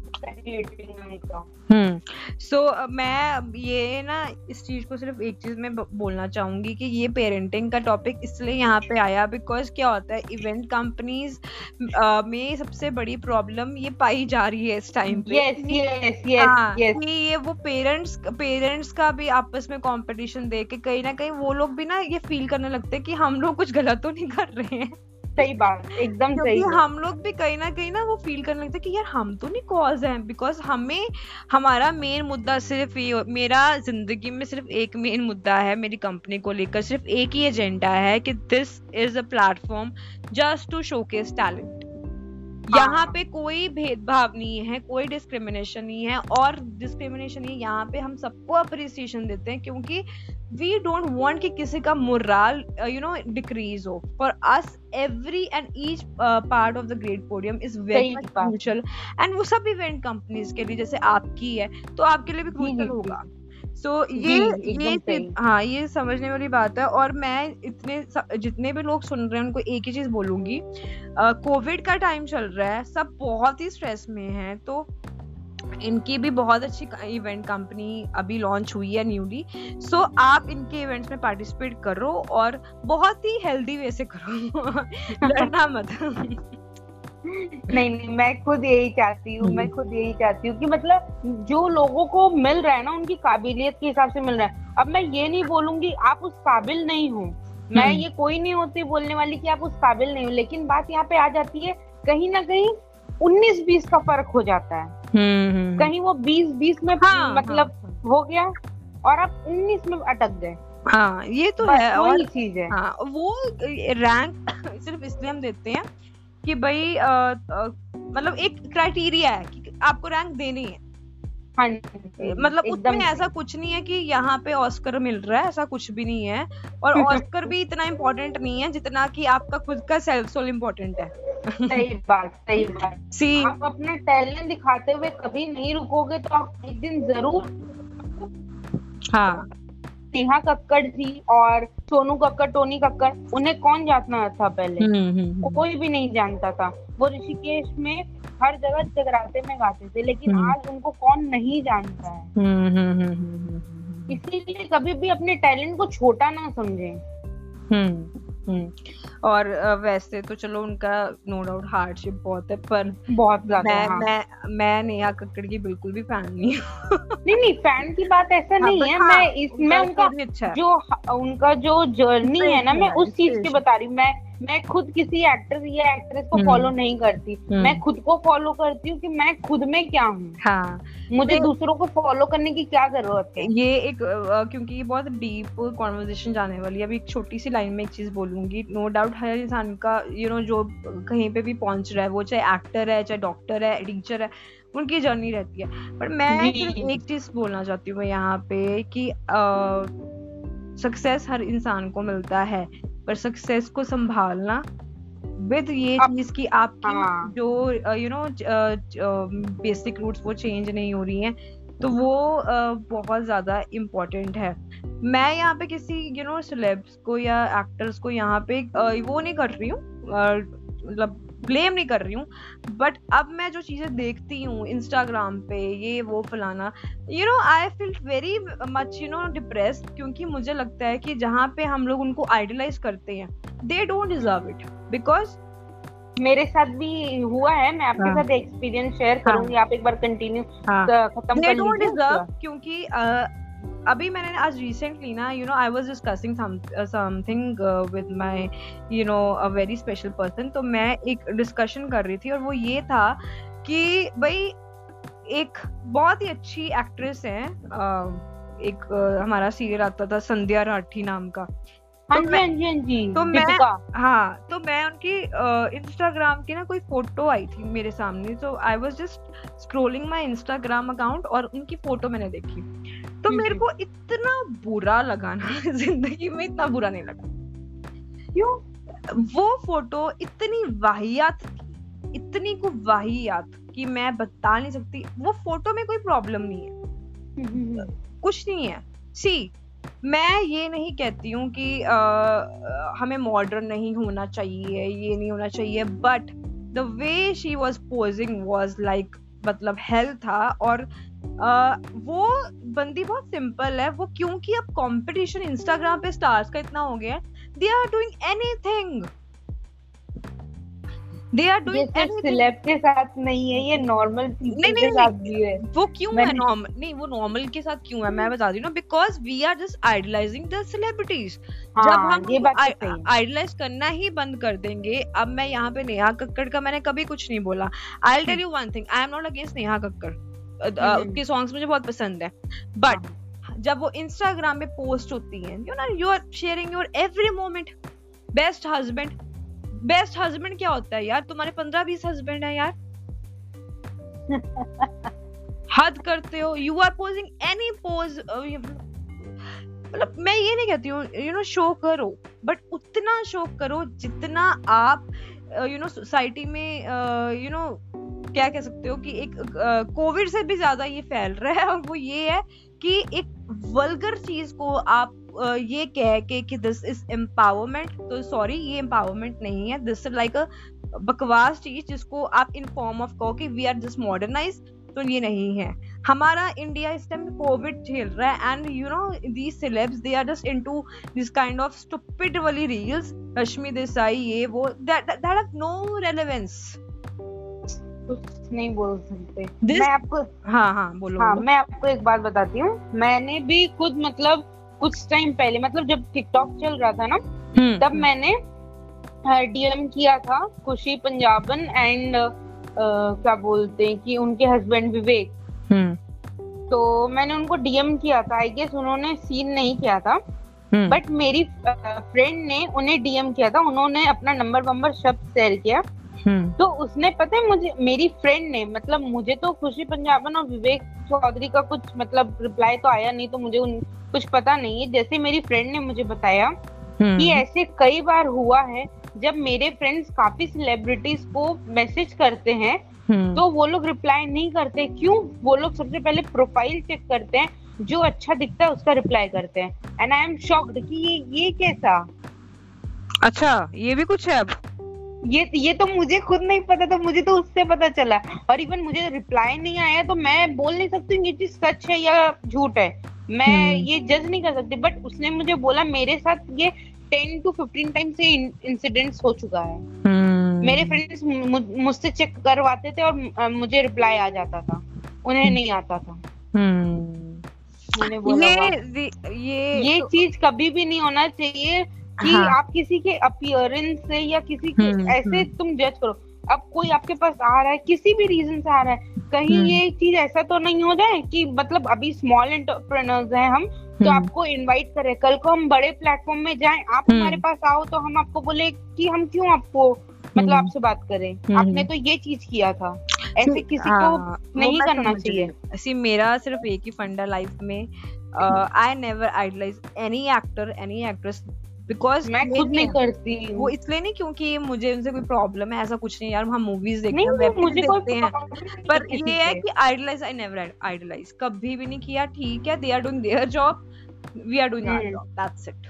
हम्म सो मैं ये ना इस चीज़ को सिर्फ़ एक चीज़ में बोलना चाहूँगी कि ये पेरेंटिंग का टॉपिक इसलिए यहाँ पे आया बिकॉज़ क्या होता है इवेंट कंपनीज़ में सबसे बड़ी प्रॉब्लम ये पाई जा रही है इस टाइम पे। यस कि- यस हाँ, कि ये वो पेरेंट्स पेरेंट्स का भी आपस में कंपटीशन देख के कहीं ना कहीं वो लोग भी ना ये फील करने लगते हैं कि हम लोग कुछ गलत तो नहीं कर रहे हैं। सही बात एकदम सही। हम लोग भी कहीं ना कहीं ना वो फील करने लगते हैं कि यार हम तो नहीं कॉज हैं बिकॉज़ हमें हमारा मेन मुद्दा सिर्फ़ ये मेरा ज़िंदगी में सिर्फ़ एक मेन मुद्दा है मेरी कंपनी को लेकर सिर्फ़ एक ही एजेंडा है कि this is a platform just to showcase talent यहाँ हाँ। पे कोई भेदभाव नहीं है कोई डिस्क्रिमिनेशन नहीं है और डिस्क्रिमिनेशन नहीं है यहाँ पे हम सबको अप्रिसिएशन देते हैं क्योंकि वी डोंट वांट कि किसी का मोरल यू नो डिक्रीज हो for us every and each part of the great podium is very. Crucial and वो सब इवेंट कंपनीज़ के लिए जैसे आपकी है तो आपके लिए भी क्रूशल होगा। सो जी, ये ये हाँ ये समझने वाली बात है और मैं इतने जितने भी लोग सुन रहे हैं उनको एक ही चीज़ बोलूँगी। कोविड का टाइम चल रहा है सब बहुत ही स्ट्रेस में हैं तो इनकी भी बहुत अच्छी इवेंट कंपनी अभी लॉन्च हुई है न्यूली सो so, आप इनके इवेंट्स में पार्टिसिपेट करो और बहुत ही हेल्दी वे से करो। लड़ना मत। नहीं नहीं मैं खुद यही चाहती हूँ मैं। खुद यही चाहती हूँ कि मतलब जो लोगों को मिल रहा है ना उनकी काबिलियत के हिसाब से मिल रहा है अब मैं ये नहीं बोलूँगी आप उस काबिल नहीं हो मैं हम्म। ये कोई नहीं होती बोलने वाली कि आप उस काबिल नहीं हो लेकिन बात यहाँ पे आ जाती है कहीं ना कहीं उन्नीस बीस का फ़र्क हो जाता है हम्म, हम्म। कहीं वो बीस बीस में हाँ, मतलब हाँ, हो गया और आप उन्नीस में अटक गए हाँ ये तो है और चीज़ है हाँ वो रैंक सिर्फ़ इसलिए हम देते हैं कि भाई मतलब एक क्राइटेरिया है कि आपको रैंक देनी है। हाँ मतलब उसमें ऐसा कुछ नहीं है कि यहाँ पे ऑस्कर मिल रहा है ऐसा कुछ भी नहीं है। और ऑस्कर भी इतना इम्पोर्टेंट नहीं है जितना कि आपका खुद का सेल्फ सोल इम्पोर्टेंट है। सही बात सही बात। सी आप अपना टैलेंट दिखाते हुए कभी नहीं रुकोगे तो आप एक दिन ज़रूर हाँ। नेहा कक्कड़ थी और सोनू कक्कड़ टोनी कक्कड़ उन्हें कौन जानता था पहले हम्म, हम्म, हम्म। कोई भी नहीं जानता था वो ऋषिकेश में हर जगह जगराते में गाते थे लेकिन। आज उनको कौन नहीं जानता है इसीलिए कभी भी अपने टैलेंट को छोटा ना समझें। और वैसे तो चलो उनका नो डाउट हार्डशिप बहुत है पर बहुत ज़्यादा मैं हाँ। मैं मैं नेहा कक्कड़ की बिल्कुल भी फ़ैन नहीं हूँ। नहीं नहीं फ़ैन की बात ऐसा हाँ, नहीं है हाँ, मैं इस मैं उनका अच्छा जो उनका जो जर्नी है ना मैं उस चीज़ की बता रही हूँ मैं मैं खुद किसी एक्टर या एक्ट्रेस को हम्म। फॉलो नहीं करती। हम्म। मैं खुद को फॉलो करती हूँ कि मैं खुद में क्या हूँ। हाँ मुझे दूसरों को फॉलो करने की क्या ज़रूरत है? ये एक क्योंकि ये बहुत डीप कॉन्वर्जेशन जाने वाली है। अभी एक छोटी सी लाइन में एक चीज़ बोलूँगी। नो डाउट हर इंसान का यू नो जो कहीं पे भी पहुँच रहा है वो चाहे एक्टर है चाहे डॉक्टर है टीचर है उनकी जर्नी रहती है। पर मैं एक चीज़ बोलना चाहती हूँ मैं यहाँ पे कि सक्सेस हर इंसान को मिलता है। पर सक्सेस को संभालना विद ये चीज़ की आपकी हाँ। जो यू नो बेसिक रूट्स वो चेंज नहीं हो रही हैं तो वो uh, बहुत ज़्यादा इम्पोर्टेंट है मैं यहाँ पे किसी यू नो सेलेब्स को या एक्टर्स को यहाँ पे uh, वो नहीं कर रही हूँ मतलब मतलब ब्लेम नहीं कर रही हूँ बट अब मैं जो चीज़ें देखती हूँ इंस्टाग्राम पे ये वो फलाना you know I feel very much you know depressed क्योंकि मुझे लगता है कि जहाँ पे हम लोग उनको आइडलाइज करते हैं they don't deserve it because मेरे साथ भी हुआ है मैं आपके हाँ। साथ एक्सपीरियंस शेयर हाँ। करूँगी आप एक बार कंटिन्यू हाँ खत्म कर लीजिए क्योंकि अ, अभी मैंने आज रिसेंटली ना you know I was discussing something with my you know a very special person तो मैं एक डिस्कशन कर रही थी और वो ये था कि भाई एक बहुत ही अच्छी एक्ट्रेस है एक हमारा सीरियल आता था संध्या राठी नाम का। हाँ तो मैं- हाँ जी हाँ जी तो मैं- हाँ तो मैं उनकी इंस्टाग्राम की ना कोई फ़ोटो आई थी मेरे सामने। तो I was just scrolling my Instagram account और उनकी फ़ोटो मैंने देखी। तो हम्म, मेरे हम्म। को इतना बुरा लगा ना ज़िंदगी में इतना बुरा नहीं लगा क्यों? वो फ़ोटो इतनी वाहियात थी इतनी को वाहियात कि मैं बता नहीं सकती। वो फ़ोटो में कोई प्रॉब्लम नहीं है। कुछ नहीं है। सी मैं ये नहीं कहती हूँ कि अ, हमें मॉडर्न नहीं होना चाहिए ये नहीं होना चाहिए but the way she was posing was like मतलब हेल्थ था और वो बंदी बहुत सिंपल है वो क्योंकि अब कंपटीशन इंस्टाग्राम पे स्टार्स का इतना हो गया है they are doing anything they are ये डूइंग एनीथिंग सिलेब के साथ नहीं है ये नॉर्मल नहीं, पीपल नहीं, के साथ भी है। वो क्यों है नॉर्मल नहीं वो नॉर्मल के साथ क्यों है? मैं बता रही हूँ because we are just idolising the celebrities जब हाँ हम ये बात तो आइडलाइज करना ही बंद कर देंगे। अब मैं यहाँ पे नेहा कक्कड़ का मैंने कभी कुछ नहीं बोला। I tell you one thing I am not against Neha Kakkar. उसके सॉन्ग्स मुझे बहुत पसंद है। बट जब वो इंस्टाग्राम पे पोस्ट होती है you know you are sharing your every moment best husband best husband क्या होता है यार? तुम्हारे पंद्रह बीस हस्बैंड है यार। हद करते हो। You are posing any pose मतलब मैं ये नहीं कहती हूँ यू नो शो करो। बट उतना शो करो जितना आप यू नो सोसाइटी में यू नो क्या कह सकते हो कि एक कोविड से भी ज़्यादा ये फैल रहा है और वो ये है कि एक वल्गर चीज़ को आप ये कह के कि दिस इज़ एम्पावरमेंट तो सॉरी ये एम्पावरमेंट नहीं है। दिस इज़ लाइक अ बकवास चीज़ जिसको आप इन फॉर्म ऑफ़ कहो कि वी आर जस्ट मॉडर्नाइज तो ये नहीं है। हमारा इंडिया इस टाइम कोविड झेल रहा है and you know these celebs they are just into this kind of stupid वाली रील्स रश्मि देसाई ये, वो that that have no relevance कुछ नहीं बोल सकते This- मैं आपको हाँ हाँ बोलो हाँ। मैं आपको एक बात बताती हूँ मैंने भी खुद मतलब कुछ टाइम पहले मतलब जब टिकटॉक चल रहा था ना हम्म, तब मैंने डीएम किया था खुशी पंजाबन एंड क्या बोलते हैं कि उनके हस्बैंड विवेक हम्म। तो मैंने उनको डीएम किया था आई गेस उन्होंने सीन नहीं किया था बट हम्म। मेरी फ्रेंड ने उन्हें डीएम किया था उन्होंने अपना नंबर वंबर शब्द शेयर किया हम्म। तो उसने पता है मुझे मेरी फ्रेंड ने मतलब मुझे तो खुशी पंजाबन और विवेक चौधरी का कुछ मतलब रिप्लाई तो आया नहीं तो मुझे उन, कुछ पता नहीं है। जैसे मेरी फ्रेंड ने मुझे बताया हम्म। कि ऐसे कई बार हुआ है जब मेरे फ्रेंड्स काफ़ी सेलिब्रिटीज को मैसेज करते हैं हम्म। तो वो लोग रिप्लाई नहीं करते। क्यों? वो लोग सबसे पहले प्रोफ़ाइल चेक करते हैं जो अच्छा दिखता है उसका रिप्लाई करते हैं। एंड आई एम शॉक्ड कि ये ये कैसा? अच्छा ये भी कुछ है अब? ये ये तो मुझे खुद नहीं पता था मुझे तो उससे पता चला। और इवन मुझे रिप्लाई नहीं आया तो मैं बोल नहीं सकती ये चीज़ सच है या झूठ है। मैं हम्म। ये जज नहीं कर सकती बट उसने मुझे बोला मेरे साथ ये टेन टू फिफ्टीन टाइम से इंसिडेंट्स हो चुका है। हम्म। मेरे फ्रेंड्स मुझसे चेक करवाते थे और मुझे रिप्लाई आ जाता था। उन्हें नहीं आता था। हम्म। मैंने बोला ये ये ये तो, चीज़ कभी भी नहीं होना चाहिए। कि हाँ. आप किसी के अपियरेंस से या किसी के हम्म, ऐसे हम्म। तुम जज करो। अब कोई आपके पास आ रहा है किसी भी रीजन से आ रहा है कहीं हम्म। ये चीज़ ऐसा तो नहीं हो जाए कि मतलब अभी स्मॉल एंटरप्रेनर्स हैं हम तो आपको इनवाइट करें। कल को हम बड़े प्लेटफॉर्म में जाएँ आप हमारे पास आओ तो हम आपको बोले कि हम क्यों आपको मतलब आपसे बात करें। आपने तो ये चीज़ किया था। ऐसे किसी को हाँ, नहीं करना चाहिए। ऐसी मेरा सिर्फ़ एक ही फंडा लाइफ में I never idolise any actor any actress because मैं खुद नहीं करती वो इसलिए नहीं क्योंकि मुझे उनसे कोई प्रॉब्लम है ऐसा कुछ नहीं यार हम मूवीज़ देखते हैं वेब देखते हैं। पर ये है कि आइडलाइज आई नेवर आइडलाइज कभी भी नहीं किया ठीक है they are doing their job we are doing our job that's it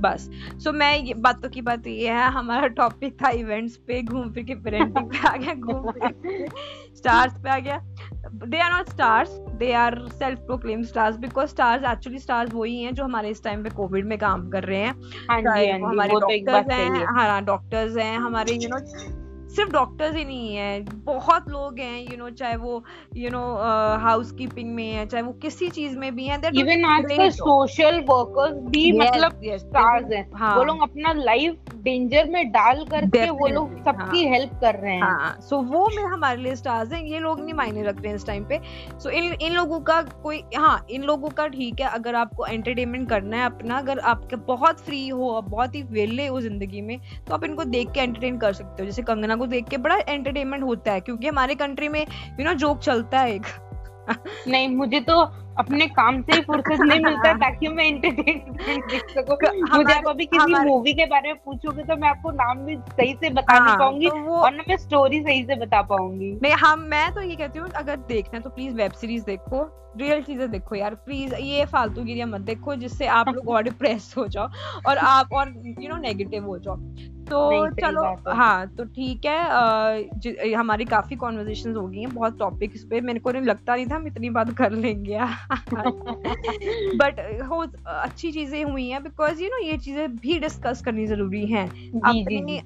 बस। सो so, मैं ये बातों की बात ये है हमारा टॉपिक था इवेंट्स पे घूम फिर के पेरेंटिंग पे आ गया घूम फिर स्टार्स पे आ गया। They are not stars they are self proclaim stars because stars actually stars वही हैं जो हमारे इस टाइम पे कोविड में काम कर रहे हैं। हाँ हाँ हमारे डॉक्टर्स तो हैं हाँ। डॉक्टर्स हैं हमारे यू नो सिर्फ़ डॉक्टर्स ही नहीं है बहुत लोग हैं यू नो चाहे वो यू नो हाउस कीपिंग में है चाहे वो किसी चीज़ में भी है इवन आजकल सोशल वर्कर्स भी yes, मतलब yes, स्टार्स हैं। हाँ, वो लोग अपना लाइफ डेंजर में डाल करके वो लोग सबकी हाँ, हेल्प कर रहे हैं। हाँ, सो so वो में हमारे लिए स्टार्स हैं ये लोग नहीं मायने रख रहे हैं इस टाइम पे। सो so इन इन लोगों का कोई हाँ इन लोगों का ठीक है अगर आपको एंटरटेनमेंट करना है अपना अगर आपके बहुत फ्री हो बहुत ही वेले हो ज़िंदगी में तो आप इनको देख के एंटरटेन कर सकते हो। जैसे कंगना को देख के बड़ा एंटरटेनमेंट होता है क्योंकि हमारे कंट्री में यू नो जोक चलता है एक। नहीं मुझे तो अपने काम से ही फुर्सत नहीं मिलता ताकि मैं एंटरटेनमेंट देख सकूँ। मुझे आप अभी किसी मूवी के बारे में पूछोगे तो मैं आपको नाम भी सही से बता नहीं हाँ, पाऊँगी तो और ना मैं स्टोरी सही से बता पाऊँगी। नहीं हम मैं तो ये कहती हूँ अगर देखना है तो प्लीज़ वेब सीरीज़ देखो रियल चीज़ें देखो यार प्लीज़ ये फालतू गिरिया मत देखो जिससे आप लोग और डिप्रेस हो जाओ और आप और यू नो नेगेटिव हो जाओ। तो चलो हाँ। तो ठीक है हमारी काफ़ी कॉन्वर्जेशन हो गई हैं बहुत टॉपिक इस पे मेरे को नहीं लगता नहीं था हम इतनी बात कर लेंगे। बट हो अच्छी चीज़ें हुई हैं बिकॉज़ यू नो ये चीज़ें भी डिस्कस करनी ज़रूरी है। अपनी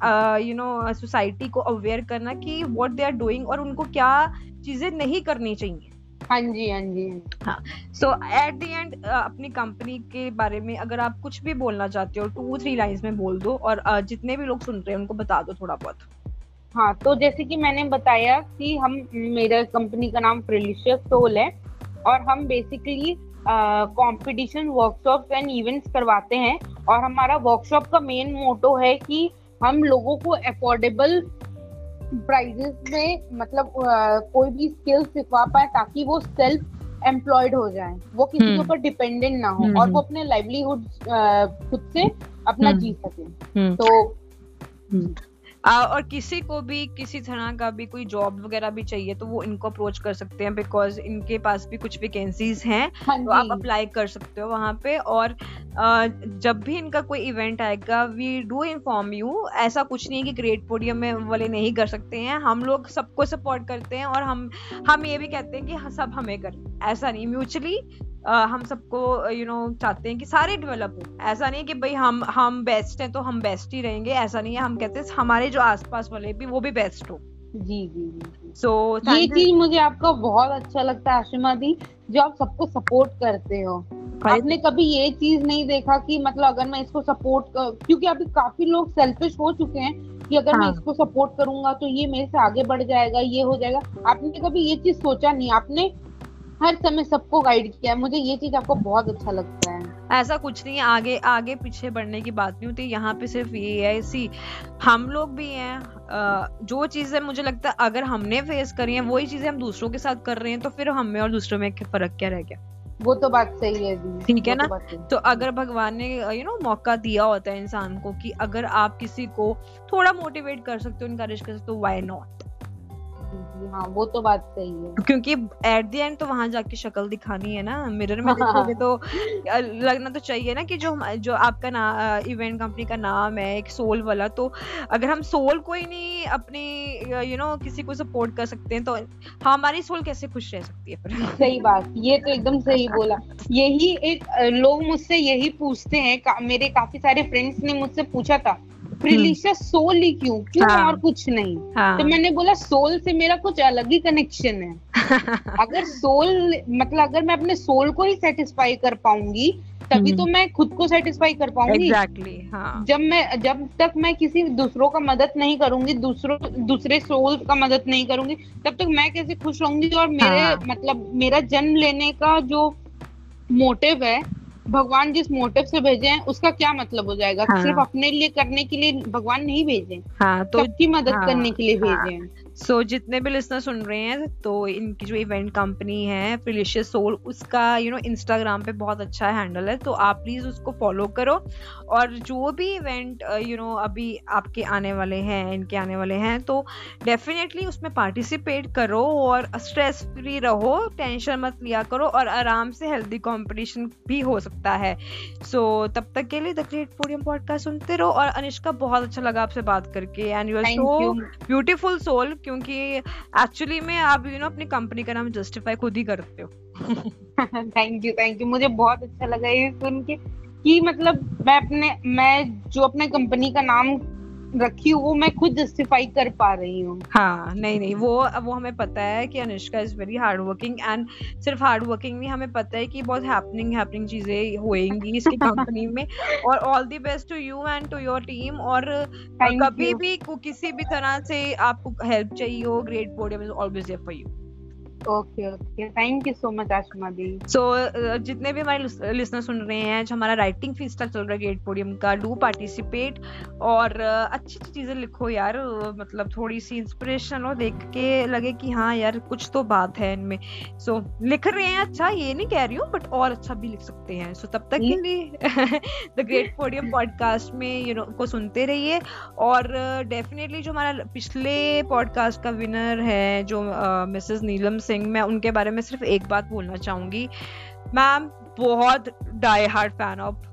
यू नो सोसाइटी को अवेयर करना कि व्हाट दे आर डूइंग और उनको क्या चीज़ें नहीं करनी चाहिए। हाँ जी हाँ जी हाँ सो एट द एंड अपनी कंपनी के बारे में अगर आप कुछ भी बोलना चाहते हो टू थ्री लाइंस में बोल दो और uh, जितने भी लोग सुन रहे हैं उनको बता दो थोड़ा बहुत। हाँ तो जैसे कि मैंने बताया कि हम मेरा कंपनी का नाम प्रिलिशियस सोल है और हम basically competition workshop and events करवाते हैं और हमारा वर्कशॉप का मेन मोटो है कि हम लोगों को अफोर्डेबल प्राइजेस में मतलब कोई भी स्किल्स सिखवा पाए ताकि वो सेल्फ एम्प्लॉयड हो जाए वो किसी के हम्म। ऊपर डिपेंडेंट ना हो और हम्म। वो अपने लाइवलीहुड खुद से अपना हम्म। जी सके तो और किसी को भी किसी तरह का भी कोई जॉब वगैरह भी चाहिए तो वो इनको अप्रोच कर सकते हैं बिकॉज़ इनके पास भी कुछ वैकेंसीज हैं हाँ तो आप अप्लाई कर सकते हो वहाँ पे। और जब भी इनका कोई इवेंट आएगा वी डू इन्फॉर्म यू ऐसा कुछ नहीं है कि ग्रेट पोडियम में वाले नहीं कर सकते हैं। हम लोग सबको सपोर्ट करते हैं और हम हम ये भी कहते हैं कि सब हमें करें। ऐसा नहीं। म्यूचुअली Uh, हम सबको यू नो चाहते हैं कि सारे डेवलप हो। ऐसा नहीं कि भाई हम हम बेस्ट हैं तो हम बेस्ट ही रहेंगे। ऐसा नहीं है। हम कहते हैं हमारे जो आसपास वाले भी वो भी बेस्ट हो। जी जी जी सो so, ये चीज़ मुझे आपका बहुत अच्छा लगता है आशिमा दी जो आप सबको सपोर्ट करते हो। आपने कभी ये चीज़ नहीं देखा कि मतलब अगर मैं इसको सपोर्ट कर क्योंकि अभी काफ़ी लोग सेल्फिश हो चुके हैं कि अगर हाँ. मैं। इसको सपोर्ट करूँगा तो ये मेरे से आगे बढ़ जाएगा ये हो जाएगा। आपने कभी ये चीज़ सोचा नहीं? आपने हर समय सबको गाइड किया मुझे ये चीज़ आपको बहुत अच्छा लगता है। ऐसा कुछ नहीं है। आगे आगे पीछे बढ़ने की बात नहीं होती। यहाँ पे सिर्फ़ ये है। सी हम लोग भी हैं। जो चीज़ें मुझे लगता है अगर हमने फेस करी है वही चीज़ें हम दूसरों के साथ कर रहे हैं तो फिर हमें और दूसरों में फ़र्क क्या रह गया? वो तो बात सही है ठीक है ना? तो सही है। तो अगर भगवान ने यू नो मौका दिया होता है इंसान को कि अगर आप किसी को थोड़ा मोटिवेट कर सकते हो इनकरेज कर सकते हो व्हाई नॉट जी, हाँ वो तो बात सही है। क्योंकि एट द एंड तो वहाँ जाके शक्ल दिखानी है ना मिरर में देखोगे तो लगना तो चाहिए ना कि जो जो आपका ना इवेंट कंपनी का नाम है एक सोल वाला तो अगर हम सोल को ही नहीं अपनी यू नो किसी को सपोर्ट कर सकते हैं तो हमारी सोल कैसे खुश रह सकती है फिर? सही बात ये तो एकदम सही बोला। यही एक लोग मुझसे यही पूछते हैं का, मेरे काफ़ी सारे फ्रेंड्स ने मुझसे पूछा था प्रिलिशा सोल ही क्यों? क्यों हाँ। और कुछ नहीं? हाँ। तो मैंने बोला सोल से मेरा कुछ अलग ही कनेक्शन है। अगर सोल मतलब अगर मैं अपने सोल को ही सेटिस्फाई कर पाऊँगी तभी हम्म। तो मैं खुद को सेटिस्फाई कर पाऊँगी। एग्जैक्टली हाँ। जब मैं जब तक मैं किसी दूसरों का मदद नहीं करूँगी दूसरों दूसरे सोल का मदद नहीं करूँगी तब तक मैं कैसे खुश रहूँगी? और मेरे हाँ। मतलब मेरा जन्म लेने का जो मोटिव है भगवान जिस मोटिव से भेजे हैं उसका क्या मतलब हो जाएगा हाँ। सिर्फ़ अपने लिए करने के लिए भगवान नहीं भेजे हाँ तो सबकी मदद हाँ, करने के लिए हाँ। भेजे हैं सो so, जितने भी लिसनर सुन रहे हैं तो इनकी जो इवेंट कंपनी है प्रिलिशियस सोल उसका यू नो इंस्टाग्राम पे बहुत अच्छा हैंडल है तो आप प्लीज़ उसको फॉलो करो। और जो भी इवेंट यू नो अभी आपके आने वाले हैं इनके आने वाले हैं तो डेफिनेटली उसमें पार्टिसिपेट करो और स्ट्रेस फ्री रहो टेंशन मत लिया करो और आराम से हेल्दी कॉम्पिटिशन भी हो सकता है। सो so, तब तक के लिए द ग्रेट पोडियम पॉडकास्ट सुनते रहो और अनिष्का बहुत अच्छा लगा आपसे बात करके। And you are thank so beautiful soul क्योंकि एक्चुअली में आप यू नो अपनी कंपनी का नाम जस्टिफाई खुद ही करते हो। थैंक यू थैंक यू मुझे बहुत अच्छा लगा ये सुन के कि मतलब मैं अपने, मैं जो अपने कंपनी का नाम रखी हूँ वो मैं खुद जस्टिफाई कर पा रही हूँ। हाँ नहीं नहीं वो वो हमें पता है कि Anushka is very hard working and सिर्फ़ हार्ड वर्किंग नहीं हमें पता है कि बहुत हैपनिंग हैपनिंग चीज़ें होएँगी इसकी कंपनी में। और all the best to you and to your team और Thank कभी you. भी किसी भी तरह से आपको हेल्प चाहिए हो great podium is always there for you okay okay thank you so much Ashma the so जितने भी हमारे लिसनर सुन रहे हैं जो हमारा राइटिंग फीस्टा चल रहा है गेट पोडियम का डू पार्टिसिपेट और uh, अच्छी अच्छी चीज़ें लिखो यार uh, मतलब थोड़ी सी इंस्पिरेशन हो देख के लगे कि हाँ यार कुछ तो बात है इनमें। सो so, लिख रहे हैं अच्छा ये नहीं कह रही हूँ बट और अच्छा भी लिख सकते हैं। सो so, तब तक के लिए द ग्रेट पोडियम पॉडकास्ट में यू you नो know, को सुनते रहिए। और डेफिनेटली जो हमारा पिछले पॉडकास्ट का विनर है जो मिसेस नीलम सिंह मैं उनके बारे में सिर्फ़ एक बात बोलना चाहूँगी। मैम बहुत डाई हार्ड फ़ैन ऑफ़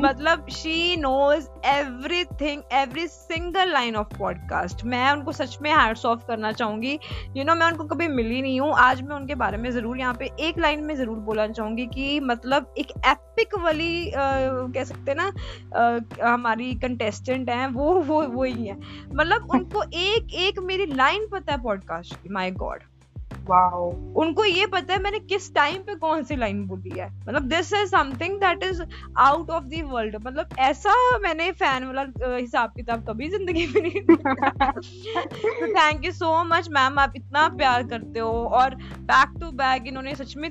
मतलब she knows everything every single line of podcast मैं उनको सच में हैट्स ऑफ़ करना चाहूँगी। यू you नो know, मैं उनको कभी मिली नहीं हूँ। आज मैं उनके बारे में ज़रूर यहाँ पे एक लाइन में ज़रूर बोलना चाहूँगी कि मतलब एक एपिक वाली अ, कह सकते ना अ, हमारी कंटेस्टेंट हैं वो वो वो ही है। मतलब उनको एक एक मेरी लाइन पता है पॉडकास्ट की। माय गॉड वाओ उनको ये पता है मैंने किस टाइम पे कौन सी लाइन बोली है? मतलब this is something that is out of the world मतलब ऐसा मैंने फ़ैन वाला हिसाब किताब कभी ज़िंदगी में नहीं तो thank you so much ma'am आप इतना प्यार करते हो। और बैक टू बैक इन्होंने सच में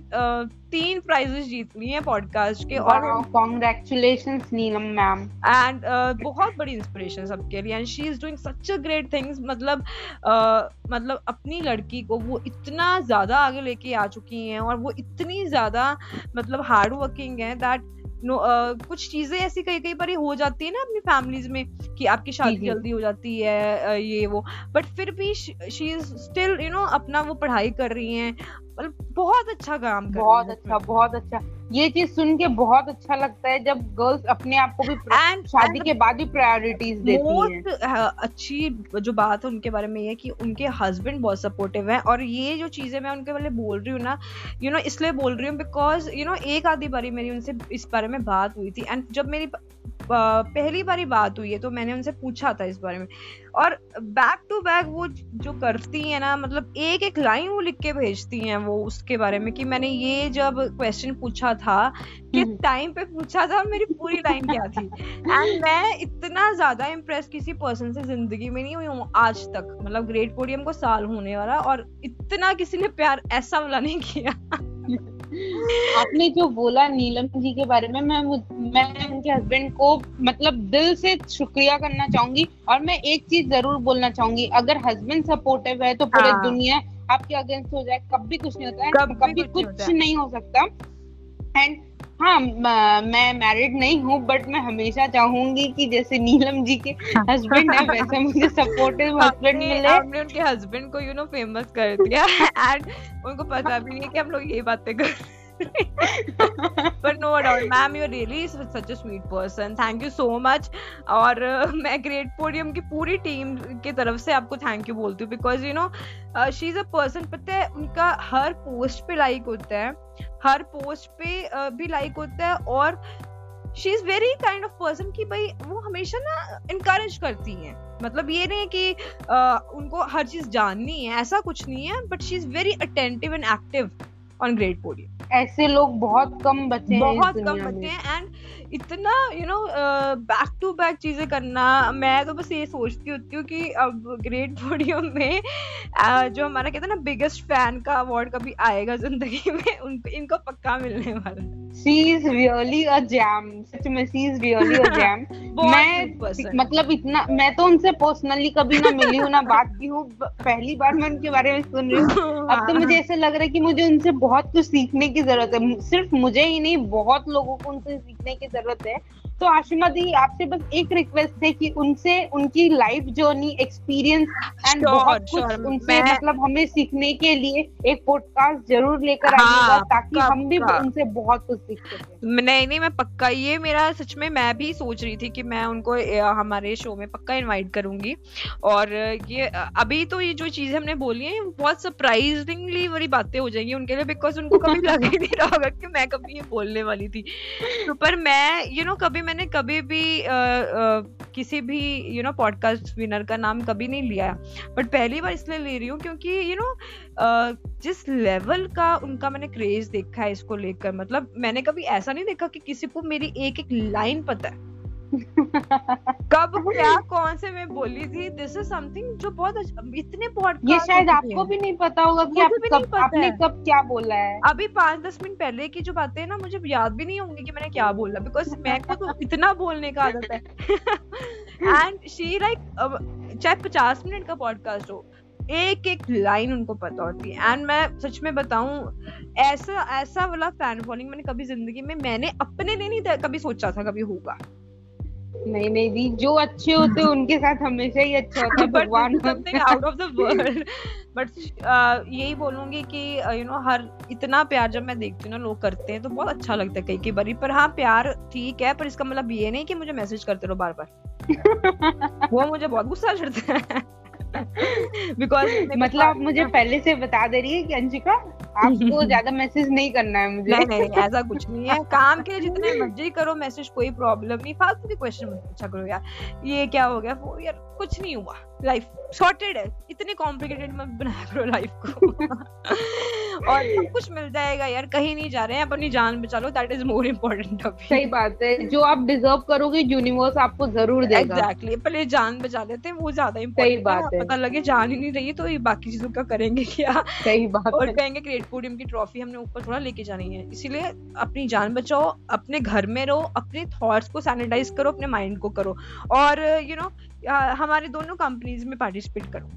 तीन प्राइजेस जीत लिए हैं पॉडकास्ट के और कॉन्ग्रेचुलेशन नीलम मैम एंड बहुत बड़ी इंस्पिरेशन सबके लिए। And she is doing such a great things मतलब uh, मतलब अपनी लड़की को वो इतना ज़्यादा आगे लेके आ चुकी हैं और वो इतनी ज़्यादा मतलब हार्ड वर्किंग है दैट नो कुछ चीज़ें ऐसी कई कई बार हो जाती है ना अपनी फैमिलीज़ में कि आपकी शादी जल्दी हो जाती है uh, ये वो। बट फिर भी she is still you know अपना वो पढ़ाई कर रही हैं। मतलब बहुत अच्छा काम कर बहुत रही हैं अच्छा बहुत अच्छा। ये चीज़ सुन के बहुत अच्छा लगता है जब गर्ल्स अपने आप को भी and, शादी शादी के बाद भी प्रायोरिटीज देती हैं। मोस्ट अच्छी जो बात है उनके बारे में ये है कि उनके हस्बैंड बहुत सपोर्टिव हैं और ये जो चीज़ें मैं उनके वाले बोल रही हूँ ना यू नो इसलिए बोल रही हूँ बिकॉज़ यू नो एक आधी बारी मेरी उनसे इस बारे में बात हुई थी एंड जब मेरी पहली बारी बात हुई है तो मैंने उनसे पूछा था इस बारे में। और बैक टू बैक वो जो करती है ना मतलब एक एक लाइन वो लिख के भेजती हैं वो उसके बारे में कि मैंने ये जब क्वेश्चन पूछा था किस टाइम हम्म। पे पूछा था मेरी पूरी लाइन क्या थी? एंड मैं इतना ज़्यादा इम्प्रेस किसी पर्सन से ज़िंदगी में नहीं हुई हूँ आज तक। मतलब ग्रेट पोडियम को साल होने वाला और इतना किसी ने प्यार ऐसा वाला नहीं किया। आपने जो बोला नीलम जी के बारे में मैं मैं उनके हस्बैंड को मतलब दिल से शुक्रिया करना चाहूँगी और मैं एक चीज़ ज़रूर बोलना चाहूँगी अगर हस्बैंड सपोर्टिव है तो पूरी हाँ. दुनिया आपके अगेंस्ट हो जाए कभी कुछ नहीं होता है कभी, कभी कुछ, कुछ नहीं हो सकता एंड हाँ मैं मैरिड नहीं हूँ बट मैं हमेशा चाहूँगी कि जैसे नीलम जी के हस्बैंड है वैसे मुझे सपोर्टिव हस्बैंड मिले। हमने उनके हस्बैंड को यू नो फ़ेमस कर दिया। एंड उनको पता भी नहीं कि हम लोग ये बातें कर but no doubt ma'am you really such a sweet person thank you so much और uh, मैं ग्रेट पोडियम की पूरी टीम की तरफ़ से आपको थैंक यू बोलती हूँ। Because you know she is a person पता है उनका हर पोस्ट पे लाइक होता है। हर पोस्ट पे uh, भी लाइक होता है। और she is very kind of person कि भाई वो हमेशा ना इनकरेज करती हैं। मतलब ये नहीं कि uh, उनको हर चीज़ जाननी है। ऐसा कुछ नहीं है। But she is very attentive and active on great podium ऐसे लोग बहुत कम बचे हैं बहुत कम बचे हैं एंड इतना you know back to back चीज़ें करना मैं तो बस ये सोचती होती हूँ कि अब ग्रेट पोडियम में uh, जो हमारा कहते हैं ना बिगेस्ट फ़ैन का अवार्ड कभी आएगा ज़िंदगी में उनको इनको पक्का मिलने वाला she is really a gem सच में she is really a gem मैं मतलब इतना मैं तो उनसे पर्सनली कभी ना मिली हूँ ना बात की हूँ पहली बार मैं उनके बारे में सुन रही हूँ। अब तो मुझे ऐसा लग रहा है कि मुझे उनसे बहुत कुछ सीखने की ज़रूरत है। सिर्फ़ मुझे ही नहीं बहुत लोगों को उनसे सीखने की ज़रूरत है। तो आशिमा दी आपसे बस एक रिक्वेस्ट है कि उनसे उनकी लाइफ जर्नी एक्सपीरियंस एंड बहुत कुछ उनसे मतलब हमें सीखने के लिए एक पॉडकास्ट ज़रूर लेकर हाँ, आइएगा ताकि हम भी उनसे बहुत कुछ सीख सकें। नहीं नहीं मैं पक्का ये मेरा सच में मैं भी सोच रही थी कि मैं उनको हमारे शो में पक्का इनवाइट करूँगी। और ये अभी तो ये जो चीज़ें हमने बोली है बहुत सरप्राइजिंगली बड़ी बातें हो जाएँगी उनके लिए बिकॉज़ उनको कभी लग ही नहीं रहा होगा कि मैं कभी ये बोलने वाली थी। तो पर मैं यू you नो know, कभी मैंने कभी भी आ, आ, किसी भी यू नो पॉडकास्ट विनर का नाम कभी नहीं लिया। बट पहली बार इसलिए ले रही हूँ क्योंकि यू नो जिस लेवल का उनका मैंने क्रेज देखा है इसको लेकर मतलब मैंने कभी ऐसा नहीं देखा कि किसी को मेरी एक एक लाइन पता है। कब क्या कौन से मैं बोली थी? दिस इज़ समथिंग जो बहुत इतने पॉडकास्ट ये शायद आपको भी नहीं पता होगा कि आप कब आपने कब क्या बोला है। अभी पाँच दस मिनट पहले की जो बातें ना मुझे याद भी नहीं होंगी कि मैंने क्या बोला बिकॉज़ मैं को तो इतना बोलने का आदत है। एंड शी लाइक चाहे पचास मिनट का पॉडकास्ट हो एक एक लाइन उनको पता होती है। एंड मैं सच में बताऊँ ऐसा ऐसा वाला फ़ैन फॉलोइंग मैंने कभी ज़िंदगी में मैंने अपने लिए नहीं कभी सोचा था कभी होगा। नहीं नहीं दी जो अच्छे होते हैं उनके साथ हमेशा ही अच्छा होता है भगवान out of the world but यही बोलूँगी कि यू uh, नो हर इतना प्यार जब मैं देखती हूँ ना लोग करते हैं तो बहुत अच्छा लगता है कई कई बारी। पर हाँ प्यार ठीक है पर इसका मतलब ये नहीं कि मुझे मैसेज करते रहो बार बार वो मुझे बहुत गुस्सा चढ़ता है। बिकॉज़ मतलब आप मुझे पहले से बता दे रही है कि अंशिका आपको ज़्यादा मैसेज नहीं करना है मुझे। नहीं नहीं ऐसा कुछ नहीं है। काम के जितने मर्ज़ी करो मैसेज कोई प्रॉब्लम नहीं। फालतू के क्वेश्चन मत पूछा करो यार। ये क्या हो गया? वो यार कुछ नहीं हुआ। लाइफ सॉर्टेड है। इतनी कॉम्प्लिकेटेड मत बनाया करो लाइफ को। और सब कुछ मिल जाएगा यार कहीं नहीं जा रहे हैं अपनी जान बचा लो दैट इज़ मोर इम्पोर्टेंट अभी सही बात है जो आप डिजर्व करोगे यूनिवर्स आपको ज़रूर देगा। Exactly exactly. पहले जान बचा लेते हैं वो ज़्यादा इम्पोर्टेंट बात है। पता लगे जान ही नहीं रही तो ये बाकी चीज़ों का करेंगे क्या? सही बात और कहेंगे ग्रेट पोडियम की ट्रॉफी हमने ऊपर थोड़ा लेके जानी है इसीलिए अपनी जान बचाओ अपने घर में रहो अपने थॉट्स को सैनिटाइज करो अपने माइंड को करो। और यू नो हमारे दोनों कंपनीज़ में पार्टिसिपेट करो।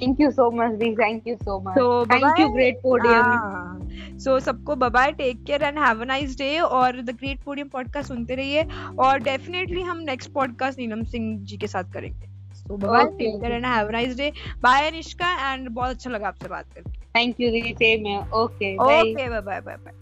Thank you so much the thank you so much so thank you great podium so सबको bye bye take care and have a nice day और द ग्रेट पोडियम पॉडकास्ट सुनते रहिए। और definitely हम next podcast Neelam Singh ji के साथ करेंगे। So bye take care and have a nice day bye Nishka and बहुत अच्छा लगा आपसे बात करके। Thank you the same okay okay bye bye bye bye